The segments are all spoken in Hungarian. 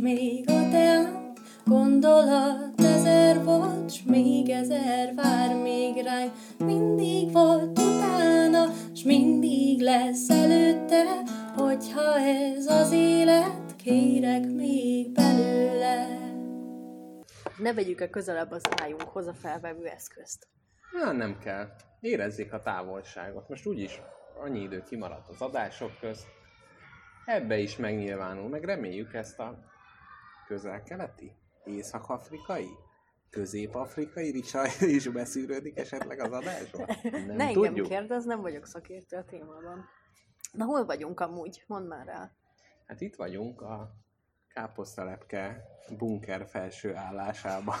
még a teám, gondolat ezer volt, s még ezer vár még ránk. Mindig volt utána, s mindig lesz előtte, hogyha ez az élet, kérek még belőle. Ne vegyük-e közelebb az ájunkhoz a felvevő eszközt? Na, nem kell. Érezzék a távolságot. Most úgyis annyi idő kimaradt az adások közt. Ebbe is megnyilvánul, meg reméljük ezt a közel-keleti, észak-afrikai, közép-afrikai ricsaj is beszűrődik esetleg az adásba? Nem ne engem tudjuk. kérdez, nem vagyok szakértő a témában. Na hol vagyunk amúgy? Mondd már rá. Hát itt vagyunk a káposztalepke bunker felső állásában.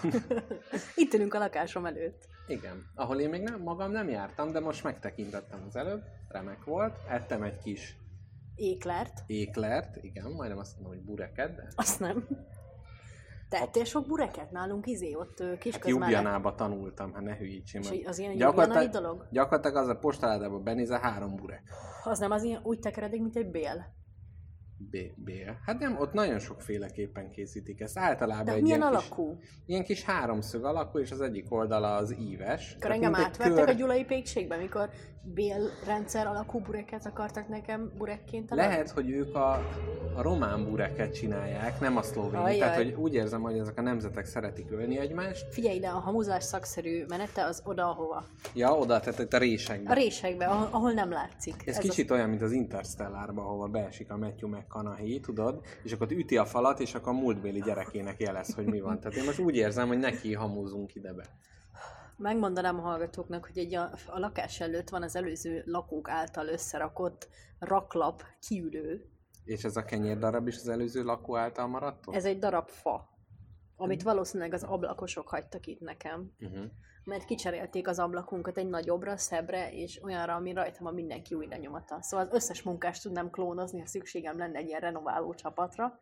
Itt ülünk a lakásom előtt. Igen, ahol én még nem, magam nem jártam, de most megtekintettem az előbb, remek volt, ettem egy kis Éklert. éklert, igen, majdnem azt mondom, hogy bureket, de Azt nem. Te ettél sok bureket nálunk izé, ott ö, hát. Ljubljanába tanultam, hát ne hülyítsél És az ilyen Gyakorlatilag- dolog? Gyakorlatilag az a postaládába benézel három burek. Az nem az ilyen úgy tekeredik, mint egy bél. B, B. Hát nem, ott nagyon sokféleképpen készítik ezt. Általában De egy milyen ilyen alakú? Kis, ilyen kis háromszög alakú, és az egyik oldala az íves. Akkor engem átvettek kör- a gyulai pékségbe, mikor bélrendszer alakú bureket akartak nekem burekként eladni? Lehet, hogy ők a, a román bureket csinálják, nem a szlovén. Tehát, hogy úgy érzem, hogy ezek a nemzetek szeretik ölni egymást. Figyelj ide, a hamuzás szakszerű menete az oda, ahova. Ja, oda, tehát a résekbe. A résekbe, ahol, ahol nem látszik. Ez, a- kicsit olyan, mint az Interstellárban, ahova beesik a Matthew McConaughey, tudod, és akkor üti a falat, és akkor a múltbéli gyerekének jelez, hogy mi van. Tehát én most úgy érzem, hogy neki hamúzunk ide be. Megmondanám a hallgatóknak, hogy egy a, a lakás előtt van az előző lakók által összerakott raklap kiülő. És ez a kenyérdarab is az előző lakó által maradt? ott? Ez egy darab fa, amit valószínűleg az ablakosok hagytak itt nekem. Uh-huh. Mert kicserélték az ablakunkat egy nagyobbra, szebbre, és olyanra, ami rajta van mindenki új lenyomata. Szóval az összes munkást tudnám klónozni, ha szükségem lenne egy ilyen renováló csapatra.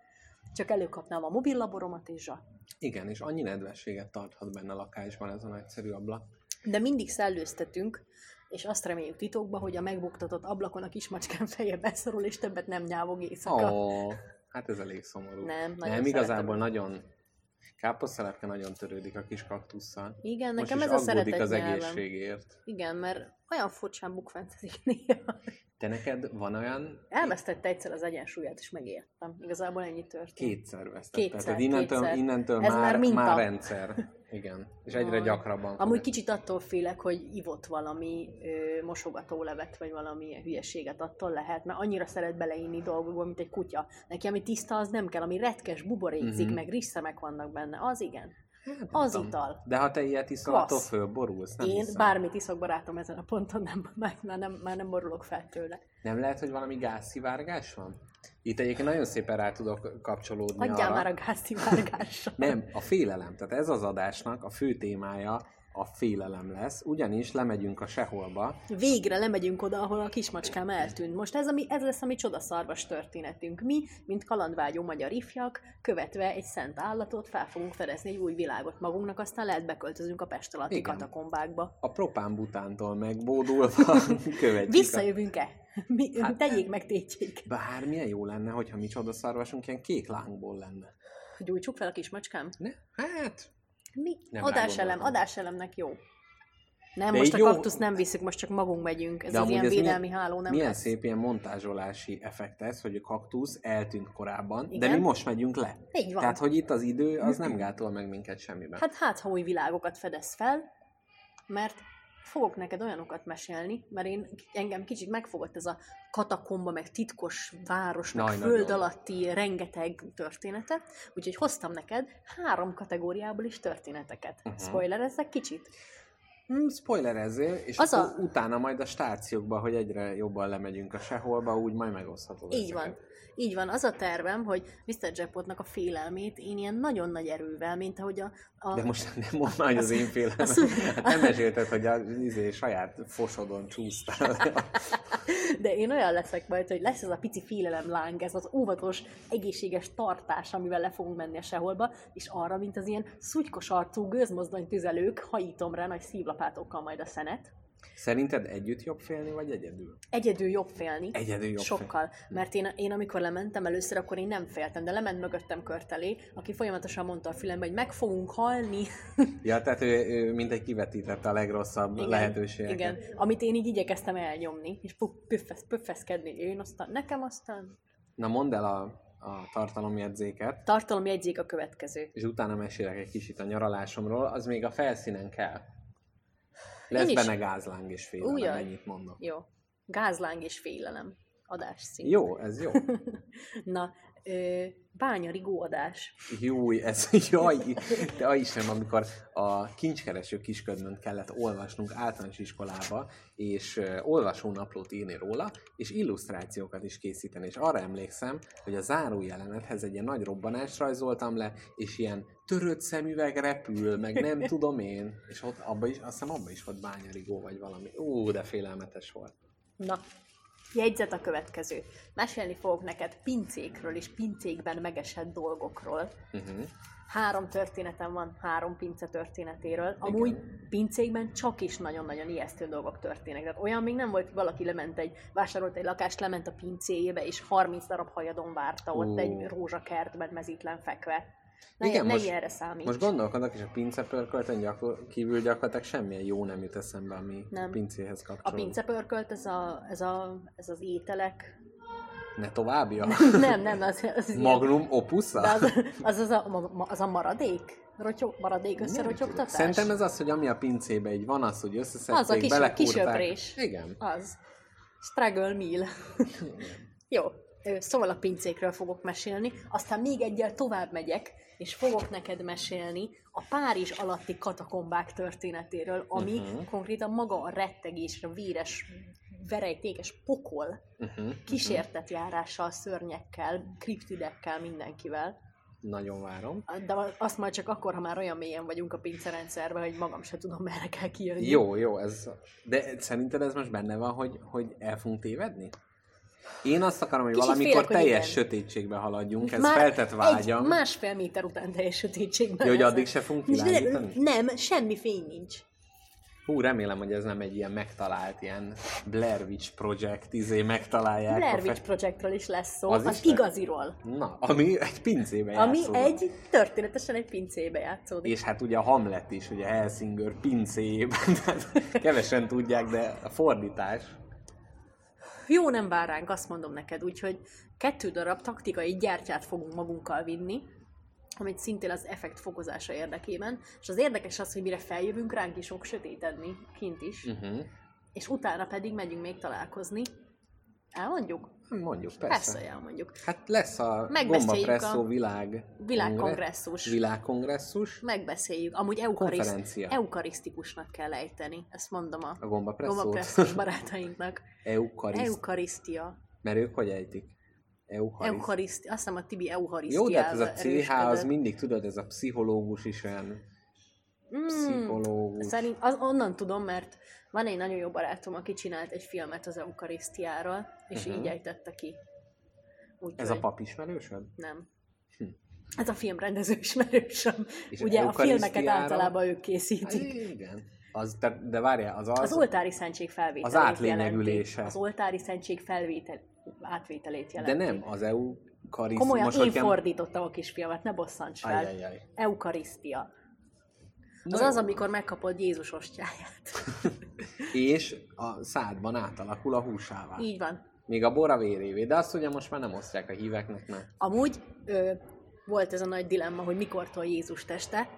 Csak előkapnám a mobillaboromat és zsa. Igen, és annyi nedvességet tarthat benne a lakásban ez a nagyszerű ablak. De mindig szellőztetünk, és azt reméljük titokba, hogy a megbuktatott ablakon a kismacskám feje beszorul, és többet nem nyávog éjszaka. Ó, hát ez elég szomorú. Nem, nagyon Nem, igazából szeretem. nagyon... Káposztelepke nagyon törődik a kis kaktusszal. Igen, Most nekem ez a aggódik szeretett az egészségért. Igen, mert olyan furcsán bukfentezik néha. Te neked van olyan Elvesztette egyszer az egyensúlyát, és megértem. Igazából ennyi történt. kétszer vesztett. Kétszer, Tehát innentől, kétszer. innentől Ez már, már már, minta. már rendszer. Igen. És egyre Aj. gyakrabban. Amúgy kicsit attól félek, hogy ivott valami ö, mosogatólevet, vagy valami ilyen hülyeséget attól lehet, mert annyira szeret beleinni dolgokba, mint egy kutya. Neki ami tiszta, az nem kell, ami retkes, buborékzik, Mhm. meg rizszemek vannak benne, az igen. Hát, Az tudom. ital. De ha te ilyet iszol, attól fölborulsz. Nem Én hiszem. bármit iszok, barátom, ezen a ponton nem, már, nem, már nem borulok fel tőle. Nem lehet, hogy valami gázszivárgás van? Itt egyébként nagyon szépen rá tudok kapcsolódni Hagyjál arra. már a gázszivárgásra. Nem, a félelem. Tehát ez az adásnak a fő témája a félelem lesz, ugyanis lemegyünk a seholba, Végre lemegyünk oda, ahol a kismacskám eltűnt. Most ez, ami, ez lesz a mi csodaszarvas történetünk. Mi, mint kalandvágyó magyar ifjak, követve egy szent állatot, fel fogunk fedezni egy új világot magunknak, aztán lehet beköltözünk a Pest alatti Igen. katakombákba. a propán butántól megbódulva követjük. Visszajövünk-e? Mi, hát, tegyék meg, tétjék. Bár milyen jó lenne, hogyha mi csodaszarvasunk ilyen kék lángból lenne. Gyújtsuk fel a kismacskám? Ne? Hát, Mi? Nem adáselem, adáselemnek jó. Nem, De most a így jó- nem viszük, most csak magunk megyünk. Ez De az ilyen ez védelmi milyen- háló nem milyen lesz. szép ilyen montázsolási effekt ez, hogy a kaktusz eltűnt korábban, de Igen. mi most megyünk le. Így van. Tehát, hogy itt az idő, az nem gátol meg minket semmiben. Hát hát, ha új világokat fedez fel, mert fogok neked olyanokat mesélni, mert én engem kicsit megfogott ez a katakomba, meg titkos város, meg Naj, föld nagyon. alatti rengeteg története, úgyhogy hoztam neked három kategóriából is történeteket. Uh-huh. Spoilerezzek kicsit? Hmm, spoilerezzél, és az a- utána majd a stációkba, hogy egyre jobban lemegyünk a seholba, úgy majd megoszthatod Így ezeket. van. Így van, az a tervem, hogy Mr. Jackpotnak a félelmét én ilyen nagyon nagy erővel, mint ahogy a... a De most nem mondd már, hogy az én félelem. a szü- Hát nem mesélted, hogy a izé, saját fosodon csúsztál. De én olyan leszek majd, hogy lesz ez a pici félelem láng, ez az óvatos, egészséges tartás, amivel le fogunk menni a seholba, és arra, mint az ilyen szutykos arcú gőzmozdony tüzelők, hajítom rá nagy szívlapátokkal majd a szenet. Szerinted együtt jobb félni, vagy egyedül? Egyedül jobb félni. Egyedül jobb Sokkal. Mert én, én amikor lementem először, akkor én nem féltem, de lement mögöttem körtelé, aki folyamatosan mondta a fülembe, hogy meg fogunk halni. Ja, tehát ő, ő mindegy kivetítette a legrosszabb Igen, lehetőségeket. Igen, amit én így igyekeztem elnyomni, és püffesz, püffeszkedni. Én aztán, nekem aztán Na mondd el a, a tartalomjegyzéket, tartalomjegyzék a következő. és utána mesélek egy kicsit a nyaralásomról, az még a felszínen kell. Lesz is. benne gázláng és félelem, Újjaj. ennyit mondok. Jó. Gázláng és félelem. Adás szín. Jó, ez jó. Na, ö, bánya rigó adás. Júj, ez jaj, de Istenem, amikor a kincskereső kisködmönt kellett olvasnunk általános iskolába, és uh, olvasónaplót írni róla, és illusztrációkat is készíteni. És arra emlékszem, hogy a zárójelenethez egy ilyen nagy robbanást rajzoltam le, és ilyen törött szemüveg repül, meg nem tudom én, és ott abba is, azt hiszem abba is volt bányarigó, vagy valami. Ú, de félelmetes volt. Na, jegyzet a következő. Mesélni fogok neked pincékről és pincékben megesett dolgokról. Uh-huh. Három történetem van, három pince történetéről. Amúgy pincékben csak is nagyon-nagyon ijesztő dolgok történnek. Tehát olyan még nem volt, hogy valaki lement egy, vásárolt egy lakást, lement a pincéjébe, és 30 darab hajadon várta ott Ó. egy rózsakertben mezítlen fekve. Ne, Igen, ne most- ilyenre számíts. Most gondolkodok, és a pincepörköltön gyakor- kívül gyakorlatilag semmilyen jó nem jut eszembe, ami Nem. pincéhez a kapcsolódik. pincepörkölt, ez, a, ez, a, ez az ételek. Ne továbbja? nem, nem, az, az Magnum opusza? De az, az, az, a, az a maradék? Rotyog, maradék összerotyogtatás? Szerintem ez az, hogy ami a pincébe így van, az, hogy összeszedték, Az a kis- kisöprés. Igen. Az. Struggle meal. Jó. Szóval a pincékről fogok mesélni, aztán még egyel tovább megyek, és fogok neked mesélni a Párizs alatti katakombák történetéről, ami Mhm. uh-huh. konkrétan maga a rettegésre, véres, verejtékes pokol, Uh-huh. kísértett járással, szörnyekkel, kriptidekkel, mindenkivel. Nagyon várom. De azt majd csak akkor, ha már olyan mélyen vagyunk a pincerendszerben, hogy magam se tudom, merre kell kijönni. Jó, jó, ez... De szerinted ez most benne van, hogy, hogy el fogunk tévedni? Én azt akarom, hogy Kicsit valamikor félek, hogy teljes igen. sötétségbe haladjunk, ez Már feltett vágyam. Egy másfél méter után teljes sötétségben Ja, hogy addig se fogunk világítani? Nem, semmi fény nincs. Hú, remélem, hogy ez nem egy ilyen megtalált, ilyen Blair Witch Project, izé megtalálják. Blair a fe- Witch Projectről is lesz szó, Az az, is igaziról. Na, ami egy pincébe Ami játszódik. egy, történetesen egy pincébe játszódik. És hát ugye a Hamlet is, ugye Helsinger pincéjében, kevesen tudják, de a fordítás. Jó nem vár ránk, azt mondom neked, úgyhogy kettő darab taktikai gyártyát fogunk magunkkal vinni, amit szintén az effekt fokozása érdekében. És az érdekes az, hogy mire feljövünk, ránk is fog sötétedni, kint is, Uh-huh. és utána pedig megyünk még találkozni. Elmondjuk? Mondjuk, persze. Persze, hogy elmondjuk. Hát lesz a Gombapresszó a világ... Világkongresszus. Világkongresszus. Megbeszéljük. Amúgy eukariszt, eukarisztikusnak kell ejteni. Ezt mondom a A gombapresszót. gomapresszós barátainknak. Eukariszt. Eukarisztia. Mert ők hogy ejtik? Eukariszt. Eukariszt, azt hiszem a Tibi Jó, eucharisztiával de hát ez a CH, az mindig tudod, ez a pszichológus is olyan Mm, pszichológus. Szerint az, onnan tudom, mert van egy nagyon jó barátom, aki csinált egy filmet az eukarisztiáról, és Mhm. így ejtette ki. Úgy, Ez a pap ismerősöd? Nem. Hm. Ez a filmrendező ismerősöm. És Ugye a filmeket általában ők Hát, készítik. igen. Az, de, de várjál, az az... Az oltári szentség felvételét Az átlényegülése. jelenti. Az oltári szentség felvétel, átvételét de jelenti. nem, az eukariszt... Komolyan, most, én fordítottam a kisfiamat, ne bosszants fel. Ajajaj. Eukarisztia. Az az, amikor megkapod Jézus ostjáját. És a szádban átalakul a húsává. Így van. Még a bora vérévé. De azt ugye most már nem osztják a híveknek, mert Amúgy ö, volt ez a nagy dilemma, hogy mikortól Jézus teste.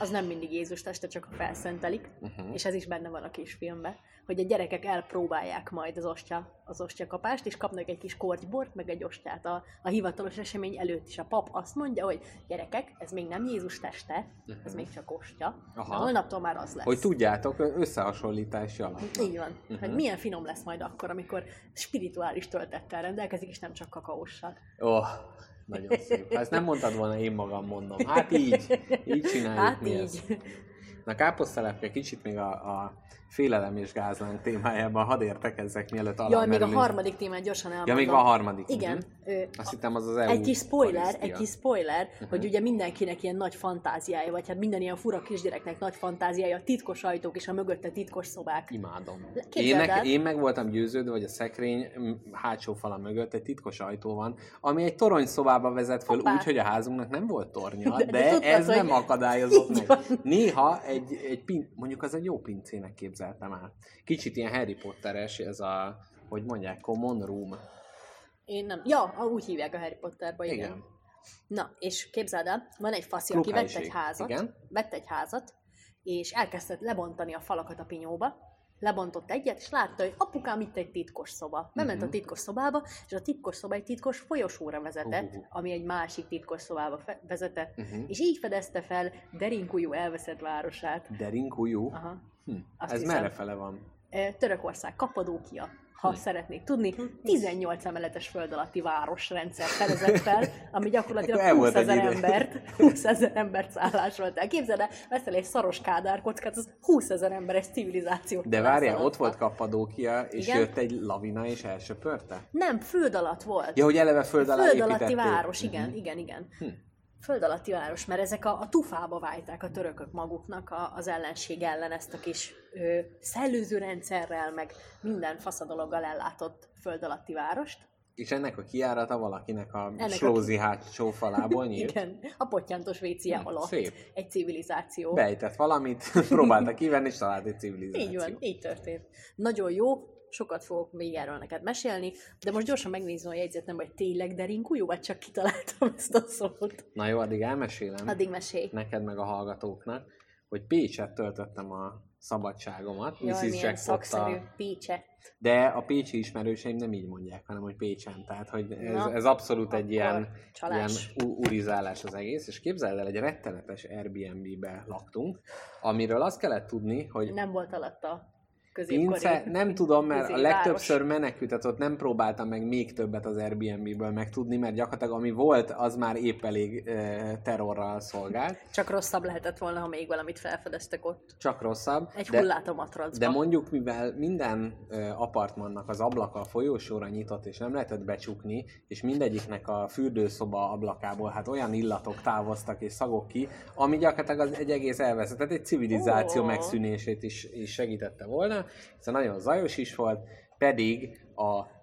Hát az nem mindig Jézus teste, csak a felszentelik, uh-huh. és ez is benne van a kisfilmben, hogy a gyerekek elpróbálják majd az ostya, az ostya-kapást, és kapnak egy kis kortybort, meg egy ostját a, a hivatalos esemény előtt is. A pap azt mondja, hogy gyerekek, ez még nem Jézus teste, ez még csak ostya, Aha. de holnaptól már az lesz. hogy tudjátok, összehasonlítási alap. Így van. Uh-huh. Hogy milyen finom lesz majd akkor, amikor spirituális töltettel rendelkezik, és nem csak kakaóssal. Oh, nagyon szép. Ha ezt nem mondtad volna, én magam mondom. Hát így, így csináljuk Hát mi így. ezt. Na káposztelepke kicsit még a, a félelem és gázláng témájában hadd értekezzek, mielőtt Ja, még a harmadik témát gyorsan elmondom. Ja, még van a harmadik. Igen. Ö, Azt hittem az az EU egy kis spoiler, karisztia. egy kis spoiler, hogy ugye mindenkinek ilyen nagy fantáziája, vagy hát minden ilyen fura kisgyereknek nagy fantáziája, titkos ajtók és a mögötte titkos szobák. Imádom. Én, el. én meg voltam győződve, hogy a szekrény hátsó fala mögött egy titkos ajtó van, ami egy torony szobába vezet föl, Hoppá. úgy, hogy a házunknak nem volt tornya, De- de, de tudtad, ez hogy- nem akadályozott meg. Néha egy, egy pin, mondjuk az egy jó pincének képzeltem el. Kicsit ilyen Harry Potteres, ez a, hogy mondják, common room. Én nem. Ja, úgy hívják a Harry Potterba, igen. Igen. Na, és képzeld el, van egy faszi, aki vett egy házat, Igen. vett egy házat, és elkezdte lebontani a falakat a pinyóba, lebontott egyet, és látta, hogy apukám itt egy titkos szoba. Bement Mhm. a titkos szobába, és a titkos szoba egy titkos folyosóra vezetett, Uhuhu. ami egy másik titkos szobába fe- vezetett, Uh-huh. és így fedezte fel Derinkújú elveszett városát. Derinkújú. Aha. Hm. Azt Ez hiszem. merre fele van? Törökország, Kapadókia, ha Hm. szeretnék tudni, 18 emeletes föld alatti városrendszer fedezett fel, ami gyakorlatilag Akkor el 20 volt egy ezer embert, 20 ezer embert szállásolt el. Képzeld el, veszel egy szaros kádárkockát, az 20 ezer emberes civilizációt De várjál, ott volt Kappadókia, és Igen. jött egy lavina, és elsöpörte? Nem, föld alatt volt. Ja, hogy eleve föld alá Föld alatti építették. város, igen, igen, igen. Hm. Föld alatti város, mert ezek a, a tufába vájták a törökök maguknak a, az ellenség ellen ezt a kis ö, szellőző rendszerrel, meg minden faszadologgal ellátott föld alatti várost. És ennek a kiárata valakinek a Ennek a slózi hátsó falából nyílt. Igen, a potyantos WC Hm, alatt szép. egy civilizáció. Bejtett valamit, próbálta kivenni, és talált egy civilizáció. Így van, így történt. Nagyon jó, sokat fogok még erről neked mesélni, de most gyorsan megnézem a jegyzetem, hogy tényleg derinkújú, vagy csak kitaláltam ezt a szót. Na jó, addig elmesélem Addig mesélj. neked meg a hallgatóknak, hogy Pécset töltöttem a szabadságomat. Jaj, Mrs. milyen szakszerű Pécse. De a pécsi ismerőseim nem így mondják, hanem hogy Pécsen. Tehát, hogy ez, Na, ez abszolút egy ilyen, ilyen csalás. u- urizálás az egész, és képzeld el, egy rettenetes Airbnb-be laktunk, amiről azt kellett tudni, hogy Nem volt alatta. Pince, nem tudom, mert a izé, legtöbbször menekült, tehát ott nem próbáltam meg még többet az Airbnb-ből megtudni, mert gyakorlatilag ami volt, az már épp elég e, terrorral szolgált, Csak rosszabb lehetett volna, ha még valamit felfedeztek ott. csak rosszabb. Egy de, hullát a matracba. de mondjuk, mivel minden apartmannak az ablaka a folyósóra nyitott, és nem lehetett becsukni, és mindegyiknek a fürdőszoba ablakából hát olyan illatok távoztak és szagok ki, ami gyakorlatilag az egy egész elveszett, tehát egy civilizáció Ó. megszűnését is, is segítette volna, hiszen nagyon zajos is volt, pedig a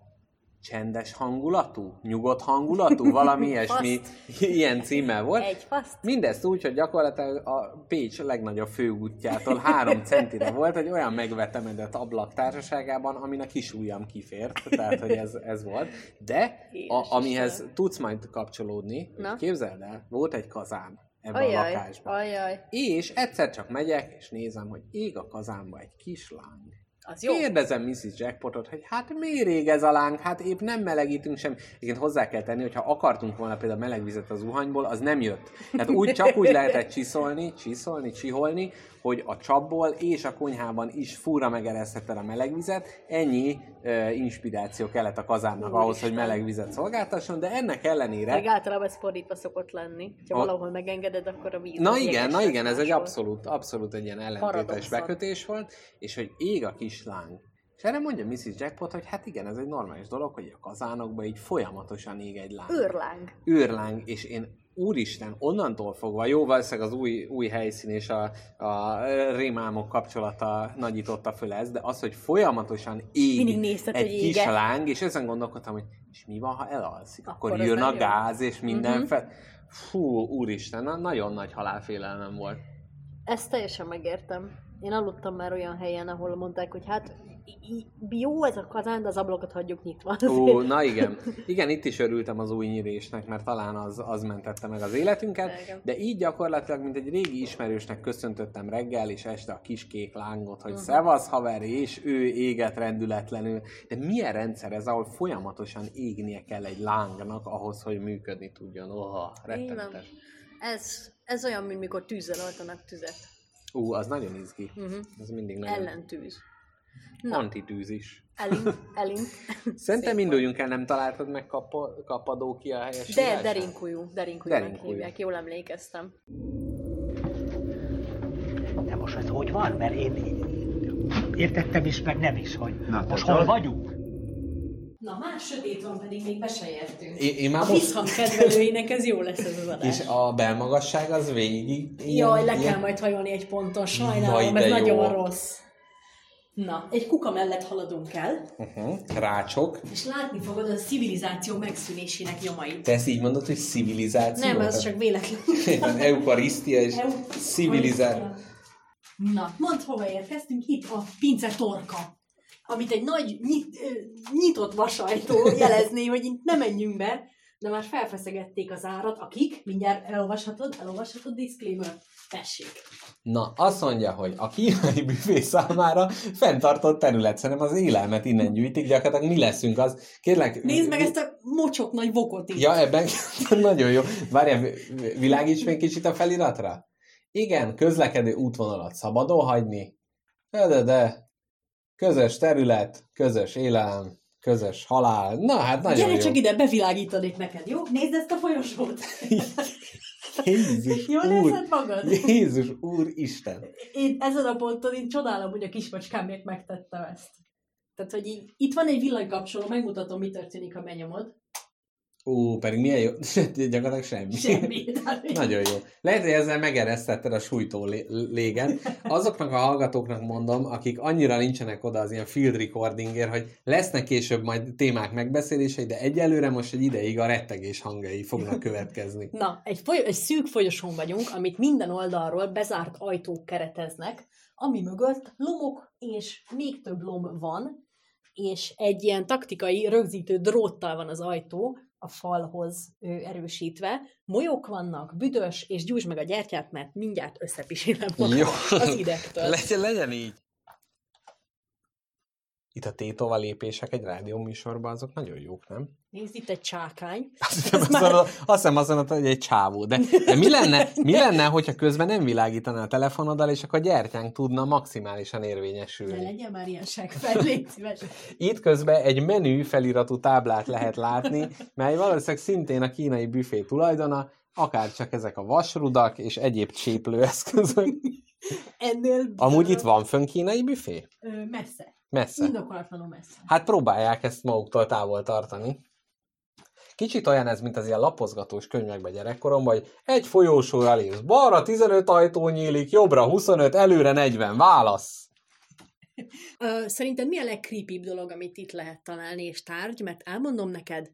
csendes hangulatú, nyugodt hangulatú, valami ilyesmi, ilyen címmel volt. Egy faszt. Mindezt úgy, hogy gyakorlatilag a Pécs legnagyobb főútjától három centire volt egy olyan megvetemedett ablak társaságában, amin a kis ujjam kifért, tehát hogy ez, ez volt. De a, amihez tudsz majd kapcsolódni, Na? képzeld el, volt egy kazán ebben a Ajaj, lakásban. ajaj. És egyszer csak megyek, és nézem, hogy ég a kazánba egy kis láng. Az jó. Kérdezem Mrs. Jackpotot, hogy hát miért ég ez a láng? Hát épp nem melegítünk sem. Egyébként hozzá kell tenni, hogy ha akartunk volna például melegvizet az zuhanyból, az nem jött. Tehát úgy csak úgy lehetett csiszolni, csiszolni, csiholni, hogy a csapból és a konyhában is fúra megeresztette a melegvizet. Ennyi uh, inspiráció kellett a kazánnak ahhoz, hogy Úristen. melegvizet szolgáltasson, de ennek ellenére Még általában ez fordítva szokott lenni. Ha A- valahol megengeded, akkor a víz. Na igen, na igen, ez egy abszolút, abszolút egy ilyen ellentétes bekötés volt, és hogy ég a kis láng. És erre mondja Mrs. Jackpot, hogy hát igen, ez egy normális dolog, hogy a kazánokban így folyamatosan ég egy láng. Őrláng. Őrláng, és én úristen, onnantól fogva, jó, valószínűleg az új, új helyszín és a, a rémámok kapcsolata nagyította föl ez, de az, hogy folyamatosan ég Mindig nézted, egy hogy kis ége. láng, és ezen gondolkodtam, hogy és mi van, ha elalszik? Akkor, Akkor jön a gáz, és minden Mhm. fel... Fú, úristen, na, nagyon nagy halálfélelmem volt. Ezt teljesen megértem. Én aludtam már olyan helyen, ahol mondták, hogy hát jó ez a kazán, de az ablakot hagyjuk nyitva. Ó, na igen. Igen, itt is örültem az új nyírésnek, mert talán az, az mentette meg az életünket, de így gyakorlatilag, mint egy régi ismerősnek köszöntöttem reggel és este a kis kék lángot, hogy uh-huh. szevasz haver, és ő éget rendületlenül. De milyen rendszer ez, ahol folyamatosan égnie kell egy lángnak ahhoz, hogy működni tudjon? Oha, rettenetes. Ez, ez olyan, mint mikor tűzzel oltanak tüzet. Ú, az nagyon izgi. Uh-huh. Ez mindig nagyon Ellentűz. Na, antitűz is. elink, elink. Szerintem Szép induljunk el, nem találtad meg Kappa- Kappadókia helyes De írását? derinkújú, derinkújú Derinkújú. hívják, jól emlékeztem. De most hogy van, mert én értettem is, meg nem is, hogy Na, most hol vagyunk. Na, más sötét van, pedig még be se értünk. Én, én már A most... kedvelőinek ez jó lesz ez az adás. És a belmagasság az végig Jaj, le ilyen- kell majd hajolni egy ponton, sajnálom, Jaj, de ez jó. nagyon rossz. Na, egy kuka mellett haladunk el, Uh-huh. Rácsok. és látni fogod a civilizáció megszűnésének nyomait. Te ezt így mondod, hogy civilizáció? Nem, ez csak véletlen. Eukarisztia és civilizáció. Na, mondd, hova érkeztünk? Itt a pince torka, amit egy nagy nyit, nyitott vasajtó jelezné, hogy itt ne menjünk be, de már felfeszegették az árat, akik, mindjárt elolvashatod, elolvashatod, disclaimer, tessék. Na, azt mondja, hogy a kínai büfé számára fenntartott terület, szerintem az élelmet innen gyűjtik, gyakorlatilag mi leszünk az. Kérlek... Nézd meg ezt a mocsok nagy vokot itt. Ja, ebben nagyon jó. Várjál, vi- világíts még kicsit a feliratra. Igen, közlekedő útvonalat szabadon hagyni. De, de, de. Közös terület, közös élelem, közös halál. Na, hát nagyon Gyere jó. csak ide, bevilágítanék neked, jó? Nézd ezt a folyosót. Jézus Jól úr! érzed magad? Jézus úr Isten! Én ezen a ponton én csodálom, hogy a kismacskámért megtettem ezt. Tehát, hogy így, itt van egy villanykapcsoló, megmutatom, mi történik, ha benyomod. Ó, pedig milyen jó. Gyakorlatilag semmi. Semmi. Nagyon jó. Lehet, hogy ezzel megeresztetted a sújtó lé- léget. Azoknak a hallgatóknak mondom, akik annyira nincsenek oda az ilyen field recordingért, hogy lesznek később majd témák megbeszélései, de egyelőre most egy ideig a rettegés hangjai fognak következni. Na, egy, foly- egy szűk folyosón vagyunk, amit minden oldalról bezárt ajtók kereteznek, ami mögött lomok és még több lom van, és egy ilyen taktikai rögzítő dróttal van az ajtó, a falhoz ö, erősítve. Molyok vannak, büdös, és gyújtsd meg a gyertyát, mert mindjárt összepisílem magam Jó. az idegtől. Legyen, legyen így. Itt a tétova lépések egy rádió műsorban, azok nagyon jók, nem? Nézd, itt egy csákány. Azt hiszem, azt, már- mondod, azt hiszem azt mondod, hogy egy csávó. De, de mi, lenne, mi lenne, hogyha közben nem világítaná a telefonoddal, és akkor a gyertyánk tudna maximálisan érvényesülni? legyen már ilyen segfej. Itt közben egy menü feliratú táblát lehet látni, mely valószínűleg szintén a kínai büfé tulajdona, akár csak ezek a vasrudak és egyéb cséplőeszközök. Ennél Amúgy itt van fönn kínai büfé? ö, messze. Messze. Indokolatlanul messze. Hát próbálják ezt maguktól távol tartani. Kicsit olyan ez, mint az ilyen lapozgatós könyvekben gyerekkoromban, hogy egy folyósóra lépsz, balra 15 ajtó nyílik, jobbra 25, előre 40, válasz! Szerinted mi a legcreepibb dolog, amit itt lehet találni, és tárgy? Mert elmondom neked,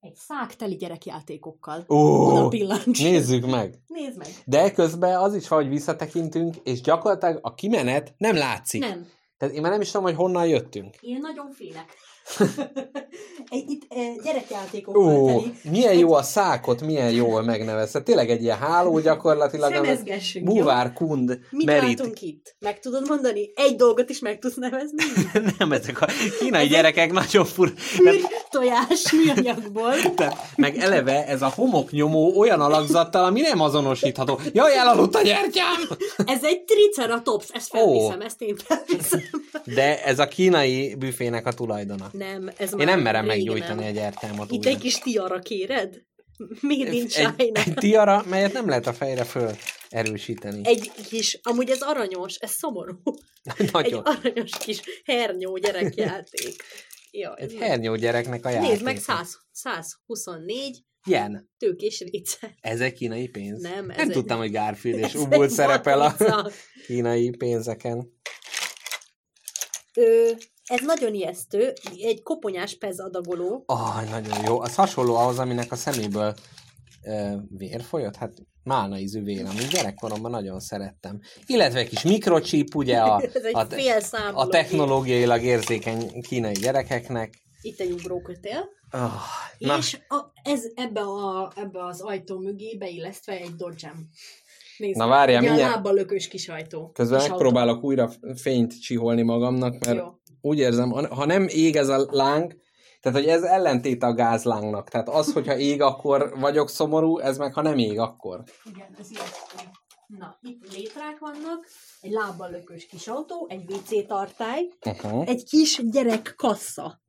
egy szák teli gyerekjátékokkal. Ó, nézzük meg! Nézd meg. De közben az is hogy visszatekintünk, és gyakorlatilag a kimenet nem látszik. Nem. Tehát én már nem is tudom, hogy honnan jöttünk. Én nagyon félek. egy, itt eh, gyerekjátékokkal Ó, teli. milyen jó a szákot, milyen jól megnevezte. Tényleg egy ilyen háló gyakorlatilag. Szemezgessünk? Buvár kund Mit merít. látunk itt? Meg tudod mondani? Egy dolgot is meg tudsz nevezni? nem, ezek a kínai gyerekek nagyon fur. Űr tojás műanyagból. Tehát, meg eleve ez a homoknyomó olyan alakzattal, ami nem azonosítható. Jaj, elaludt a gyertyám! Ez egy triceratops, ezt felviszem, ezt én felviszem. De ez a kínai büfének a tulajdona. Nem, ez Én nem merem meggyújtani nem. a gyertyámat Itt egy kis tiara kéred? Made in egy, China. egy tiara, melyet nem lehet a fejre föl erősíteni. Egy kis, amúgy ez aranyos, ez szomorú. Egy Nagyon. aranyos kis hernyó gyerekjáték. Ja, Egy hernyó gyereknek a játék. Nézd meg, 100, 124 Ilyen. tőkés réce. Ezek kínai pénz? Nem, ez nem egy- tudtam, hogy Garfield és Ez egy szerepel a kínai pénzeken. Ö, ez nagyon ijesztő, egy koponyás pez adagoló. Ah, nagyon jó. Az hasonló ahhoz, aminek a szeméből ö, vér folyott? Hát málna ízű vér, amit gyerekkoromban nagyon szerettem. Illetve egy kis mikrocsip, ugye a, a, a technológiailag érzékeny kínai gyerekeknek. Itt egy ugrókötél. Oh, na, És a, ez ebbe, a, ebbe az ajtó mögé beillesztve egy dodge Nézd, Na várjál, ugye a mindjárt- lábbal lökős kis ajtó. közben Kis megpróbálok újra fényt csiholni magamnak, mert Jó. Úgy érzem, ha nem ég ez a láng, tehát, hogy ez ellentét a gázlángnak. Tehát az, hogyha ég, akkor vagyok szomorú, ez meg, ha nem ég, akkor. Igen, ez ijesztő. Na, itt létrák vannak, egy lábbal lökős kis autó, egy WC tartály, Uh-huh. egy kis gyerek kassa.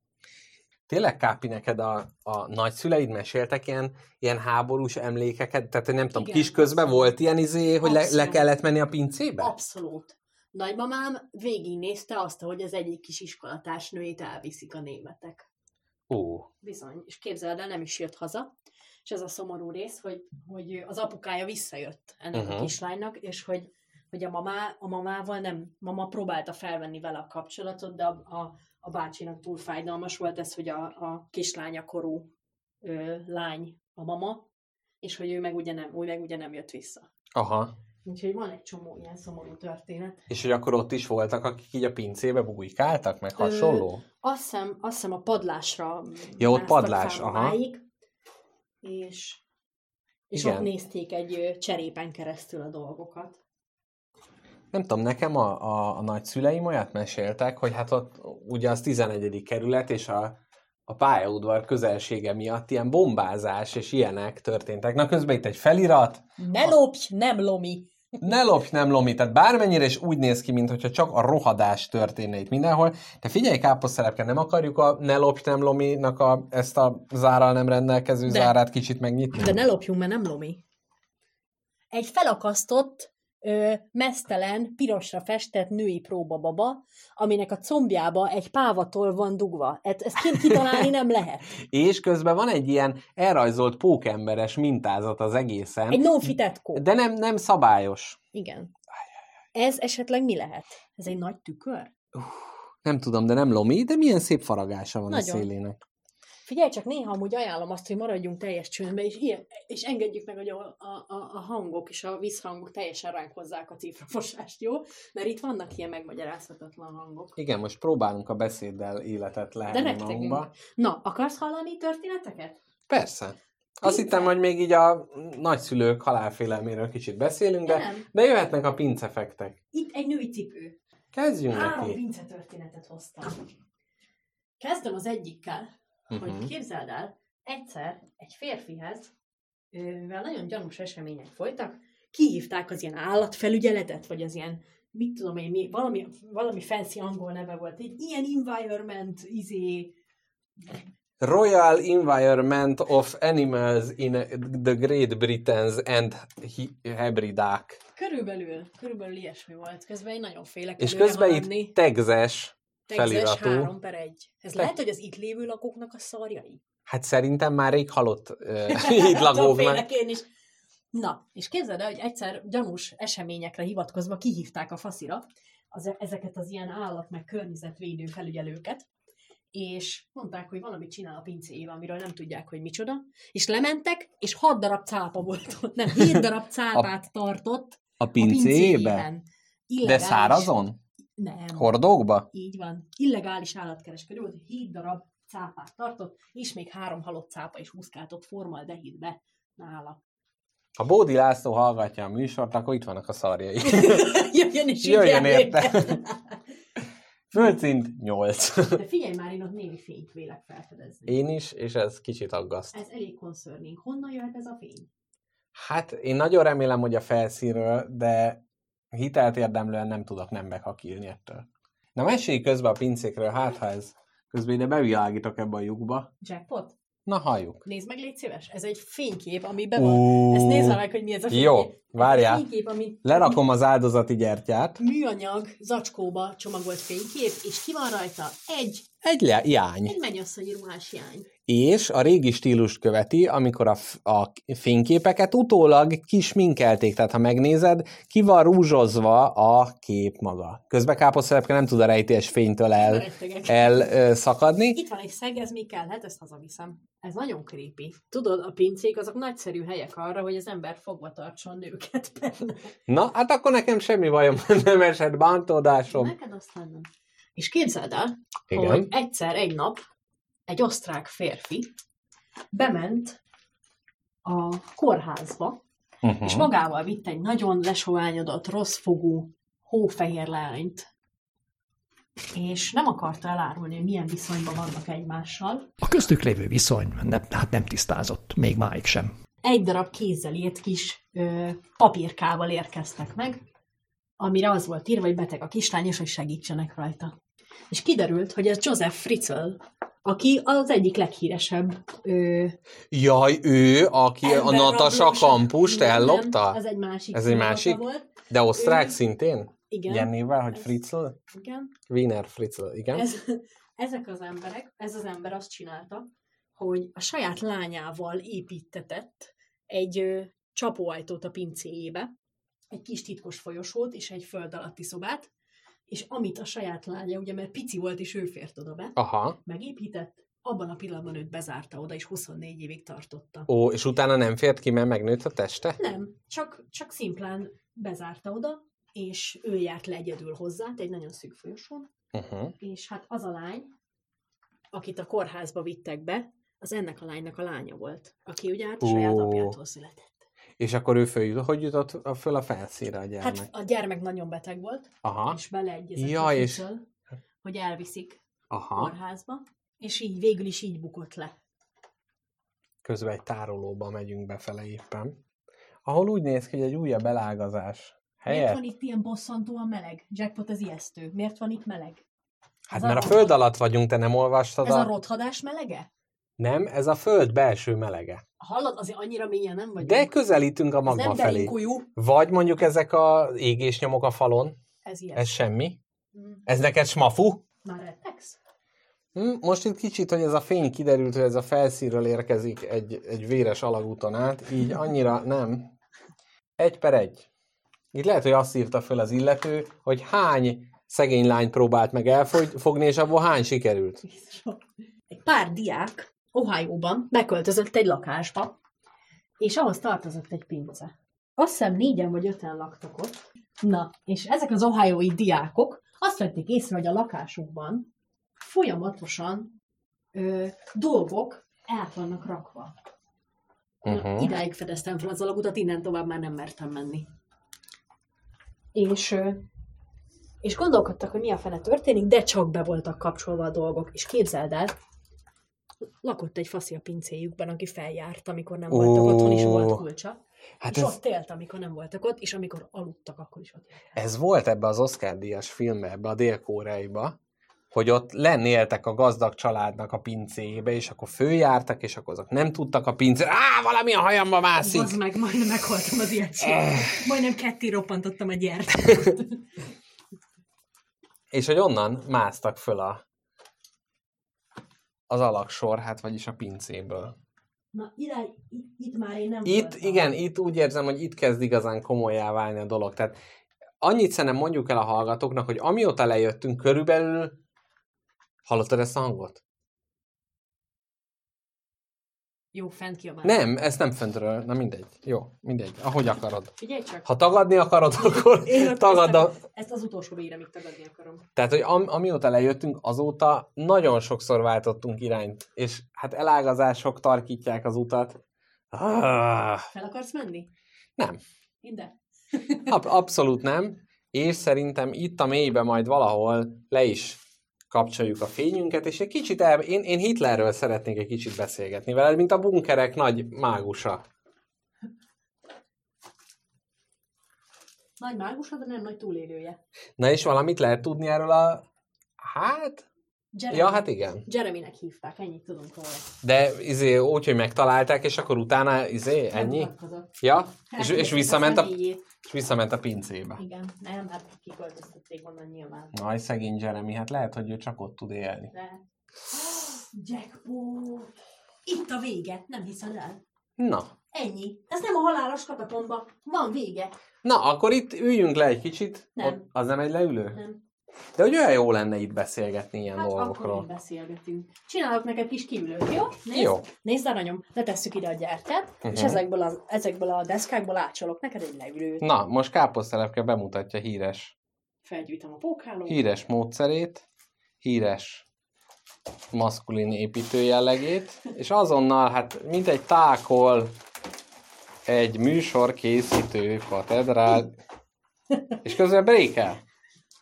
Tényleg, Kápi, neked a, a nagyszüleid meséltek ilyen, ilyen háborús emlékeket? Tehát, nem tudom, Igen, kis közben abszolút. volt ilyen izé, hogy le, le kellett menni a pincébe? Abszolút. Nagymamám végignézte azt, hogy az egyik kis iskolatársnőjét elviszik a németek. Ó, Bizony. És képzeld el, nem is jött haza. És ez a szomorú rész, hogy, hogy az apukája visszajött ennek uh-huh. a kislánynak, és hogy, hogy a, mamá, a mamával nem, mama próbálta felvenni vele a kapcsolatot, de a, a, a bácsinak túl fájdalmas volt ez, hogy a, a kislánya korú ö, lány a mama, és hogy ő meg ugye nem, ő meg ugye nem jött vissza. aha. Úgyhogy van egy csomó ilyen szomorú történet. És hogy akkor ott is voltak, akik így a pincébe bujkáltak, meg hasonló? Azt hiszem, azt hiszem a padlásra Ja, ott padlás, fel aha. mamáig, és, és Igen. ott nézték egy ö, cserépen keresztül a dolgokat. Nem tudom, nekem a, a, a nagyszüleim olyat meséltek, hogy hát ott ugye az 11. kerület, és a, a pályaudvar közelsége miatt ilyen bombázás és ilyenek történtek. Na közben itt egy felirat, Ne lopj, nem lomi! Ne lopj, nem lomi, tehát bármennyire is úgy néz ki, mintha csak a rohadás történne itt mindenhol. De figyelj, káposztelepke, nem akarjuk a ne lopj, nem lominak a, ezt a zárral nem rendelkező De. zárát kicsit megnyitni? De ne lopjunk, mert nem lomi. Egy felakasztott, ö, mesztelen, pirosra festett női próbababa, aminek a combjába egy pávatól van dugva. E- Ezt kint kitalálni nem lehet. És közben van egy ilyen elrajzolt pókemberes mintázat az egészen, Egy non-fitetkó. de nem, nem szabályos. Igen. Ez esetleg mi lehet? Ez egy nagy tükör? Nem tudom, de nem lomi, de milyen szép faragása van Nagyon. a szélének. Figyelj csak, néha amúgy ajánlom azt, hogy maradjunk teljes csöndbe, és, ilyen, és engedjük meg, hogy a, a, a, hangok és a visszhangok teljesen ránk hozzák a cifrafosást, jó? Mert itt vannak ilyen megmagyarázhatatlan hangok. Igen, most próbálunk a beszéddel életet rettegünk. magunkba. Na, akarsz hallani történeteket? Persze. Azt Pince. hittem, hogy még így a nagyszülők halálfélelméről kicsit beszélünk, de, De de jöhetnek a pincefektek. Itt egy női cipő. Kezdjünk Három neki. pince történetet hoztam. Kezdem az egyikkel, hogy Mhm. képzeld el, egyszer egy férfihez, mivel nagyon gyanús események folytak, kihívták az ilyen állatfelügyeletet, vagy az ilyen, mit tudom én, mi, valami, valami fancy angol neve volt, egy ilyen environment, izé, Royal Environment of Animals in the Great Britain's and Hebridák. körülbelül, körülbelül ilyesmi volt. Közben én nagyon félek És közben itt Texas feliratú. 3 per 1. Ez lehet, hogy az itt lévő lakóknak a szarjai? Hát szerintem már rég halott lakóknak. Félek én is. Na, és képzeld el, hogy egyszer gyanús eseményekre hivatkozva kihívták a faszira az, ezeket az ilyen állat meg környezetvédő felügyelőket, és mondták, hogy valamit csinál a pincéjével, amiről nem tudják, hogy micsoda, és lementek, és hat darab cápa volt ott, nem, hét darab cápát tartott A a pincébe? pincéjében. De szárazon? Nem. Hordókba? Így van. Illegális állatkereskedő volt, hét darab cápát tartott, és még három halott cápa is húzkáltott formaldehidbe nála. Ha Bódi László hallgatja a műsort, akkor itt vannak a szarjai. Jöjjön is Jöjjön érte. Földszint 8. De figyelj már, én ott némi fényt vélek felfedezni. Én is, és ez kicsit aggaszt. Ez elég concerning. Honnan jöhet ez a fény? Hát én nagyon remélem, hogy a felszínről, de hitelt érdemlően nem tudok nem meghakilni ettől. Na mesélj közben a pincékről, hát ha ez közben ide bevilágítok ebbe a lyukba. Jackpot? Na halljuk. Nézd meg, légy szíves. Ez egy fénykép, ami be van. Ezt nézd meg, hogy mi ez a fénykép. Jó, várjál. fénykép, ami Lerakom az áldozati gyertyát. műanyag zacskóba csomagolt fénykép, és ki van rajta? Egy, Egy le- jány. egy mennyasszonyi ruhás jány. És a régi stílust követi, amikor a, f- a fényképeket utólag kisminkelték, tehát ha megnézed, ki van rúzsozva a kép maga. Közben káposztelepke nem tud a rejtélyes fénytől el, el ö, szakadni. Itt van egy szeg, ez mi kellhet, ezt hazaviszem. Ez nagyon creepy. Tudod, a pincék azok nagyszerű helyek arra, hogy az ember fogva tartson nőket benne. Na, hát akkor nekem semmi bajom, nem esett bántódásom. Neked aztán nem. És képzeld el, Igen. hogy egyszer, egy nap egy osztrák férfi bement a kórházba, Uh-huh. és magával vitt egy nagyon lesoványodott, rosszfogú, hófehér lányt, és nem akarta elárulni, hogy milyen viszonyban vannak egymással. A köztük lévő viszony nem, hát nem tisztázott, még máig sem. Egy darab kézzel írt kis ö, papírkával érkeztek meg, amire az volt írva, hogy beteg a kislány, és hogy segítsenek rajta. És kiderült, hogy ez Joseph Fritzl, aki az egyik leghíresebb ö, Jaj, ő, aki a Natasa kampust Nem, nem, ellopta? Ez egy másik. Ez egy másik? Volt. De osztrák ő- szintén? Igen. Ilyen névvel, hogy Ez- Fritzl? Igen. Wiener Fritzl, igen. Ez, ezek az emberek, ez az ember azt csinálta, hogy a saját lányával építetett egy ö, csapóajtót a pincéjébe, egy kis titkos folyosót és egy föld alatti szobát, és amit a saját lánya, ugye mert pici volt és ő fért oda be, Aha. megépített, abban a pillanatban őt bezárta oda, és 24 évig tartotta. Ó, és utána nem fért ki, mert megnőtt a teste? Nem, csak, csak szimplán bezárta oda, és ő járt le egyedül hozzá, egy nagyon szűk folyosón, Uh-huh. és hát az a lány, akit a kórházba vittek be, az ennek a lánynak a lánya volt, aki ugye hát a saját apjától született. És akkor ő föl, hogy jutott a- föl a felszíre a gyermek? Hát a gyermek nagyon beteg volt, Aha, és beleegyezett Ja, a és- hogy elviszik aha. kórházba, és így végül is így bukott le. Közben egy tárolóba megyünk befele éppen. Ahol úgy néz ki, hogy egy újabb elágazás. Miért Helyett? van itt ilyen bosszantóan meleg? Jackpot, ez ijesztő. Miért van itt meleg? Hát ez mert a rothad- föld alatt vagyunk, te nem olvastad Ez a... a rothadás melege? Nem, ez a föld belső melege. Hallod, azért annyira mélyen nem vagyunk. De közelítünk a magma nem felé. berinkújú. Vagy mondjuk ezek a égésnyomok a falon. Ez ilyen. Ez semmi. Mm. Ez neked smafu? Már rettegsz? Hm, Most itt kicsit, hogy ez a fény kiderült, hogy ez a felszínről érkezik egy, egy véres alagúton át, így annyira nem. Egy per egy. Itt lehet, hogy azt írta föl az illető, hogy hány szegény lány próbált meg elfogni, és abból hány sikerült. Egy pár diák Ohio-ban beköltözött egy lakásba, és ahhoz tartozott egy pince. Azt hiszem négyen vagy öten laktak ott. Na, és ezek az ohio diákok azt vették észre, hogy a lakásukban folyamatosan ö, dolgok át vannak rakva. Uh-huh. Idáig fedeztem fel az alagutat, innen tovább már nem mertem menni. És, és gondolkodtak, hogy mi a fene történik, de csak be voltak kapcsolva a dolgok. És képzeld el, lakott egy faszi a pincéjükben, aki feljárt, amikor nem voltak Ó. otthon, és volt kulcsa. Hát és ez, ott élt, amikor nem voltak ott, és amikor aludtak, akkor is ott élt. ez volt ebbe az Oscar díjas filmbe, ebbe a dél-koreaiba, hogy ott lennéltek a gazdag családnak a pincébe, és akkor följártak, és akkor azok nem tudtak a pincé. Á, valami a hajamba mászik! Az meg, majdnem meghaltam az ilyet. Majdnem ketté roppantottam a gyert. És hogy onnan másztak föl a, az alaksor, hát vagyis a pincéből. Na, ide, itt, itt már én nem Itt, voltam. igen, itt úgy érzem, hogy itt kezd igazán komolyá válni a dolog. Tehát annyit szerintem mondjuk el a hallgatóknak, hogy amióta lejöttünk körülbelül, hallottad ezt a hangot? Jó, fent ki a már. Nem, ezt nem föntről, na mindegy. Jó, mindegy, ahogy akarod. Figyelj csak. Ha tagadni akarod, akkor Én tagad a... ezt, az utolsó végre még tagadni akarom. Tehát, hogy am, amióta lejöttünk, azóta nagyon sokszor váltottunk irányt, és hát elágazások tarkítják az utat. Ah, Fel akarsz menni? nem. Ide? Ab- abszolút nem. És szerintem itt a mélybe majd valahol le is kapcsoljuk a fényünket, és egy kicsit el... Én, én Hitlerről szeretnék egy kicsit beszélgetni veled, mint a bunkerek nagy mágusa. Nagy mágusa, de nem nagy túlélője. Na és valamit lehet tudni erről a... Hát... Jeremy. Ja, hát igen. Jeremynek hívták, ennyit tudunk róla. De izé, úgy, hogy megtalálták, és akkor utána izé, ennyi? Elmutatkozott. Ja? És, Elkezdték és, visszament a, és visszament a pincébe. Igen, nem, hát kiköltöztették onnan nyilván. Aj, szegény Jeremy, hát lehet, hogy ő csak ott tud élni. De... Jackpot! Itt a vége, nem hiszed el? Na, Ennyi. Ez nem a halálos katakomba. Van vége. na, akkor itt üljünk le egy kicsit. Nem. Ott, az nem egy leülő? Nem. De hogy olyan jó lenne itt beszélgetni ilyen Hát akkor dolgokról. így beszélgetünk. Csinálok neked kis kívülőt, jó? Nézd, Jó. Nézd, aranyom, letesszük ide a gyertyát, uh-huh. és Mhm. ezekből, az, ezekből a deszkákból átcsolok neked egy leülőt. Na, most káposztelepke bemutatja híres, Felgyűjtöm a pókhálót. híres módszerét, híres maszkulin építő jellegét, és azonnal, hát mint egy tákol egy műsor készítő katedrál, és közben brékel.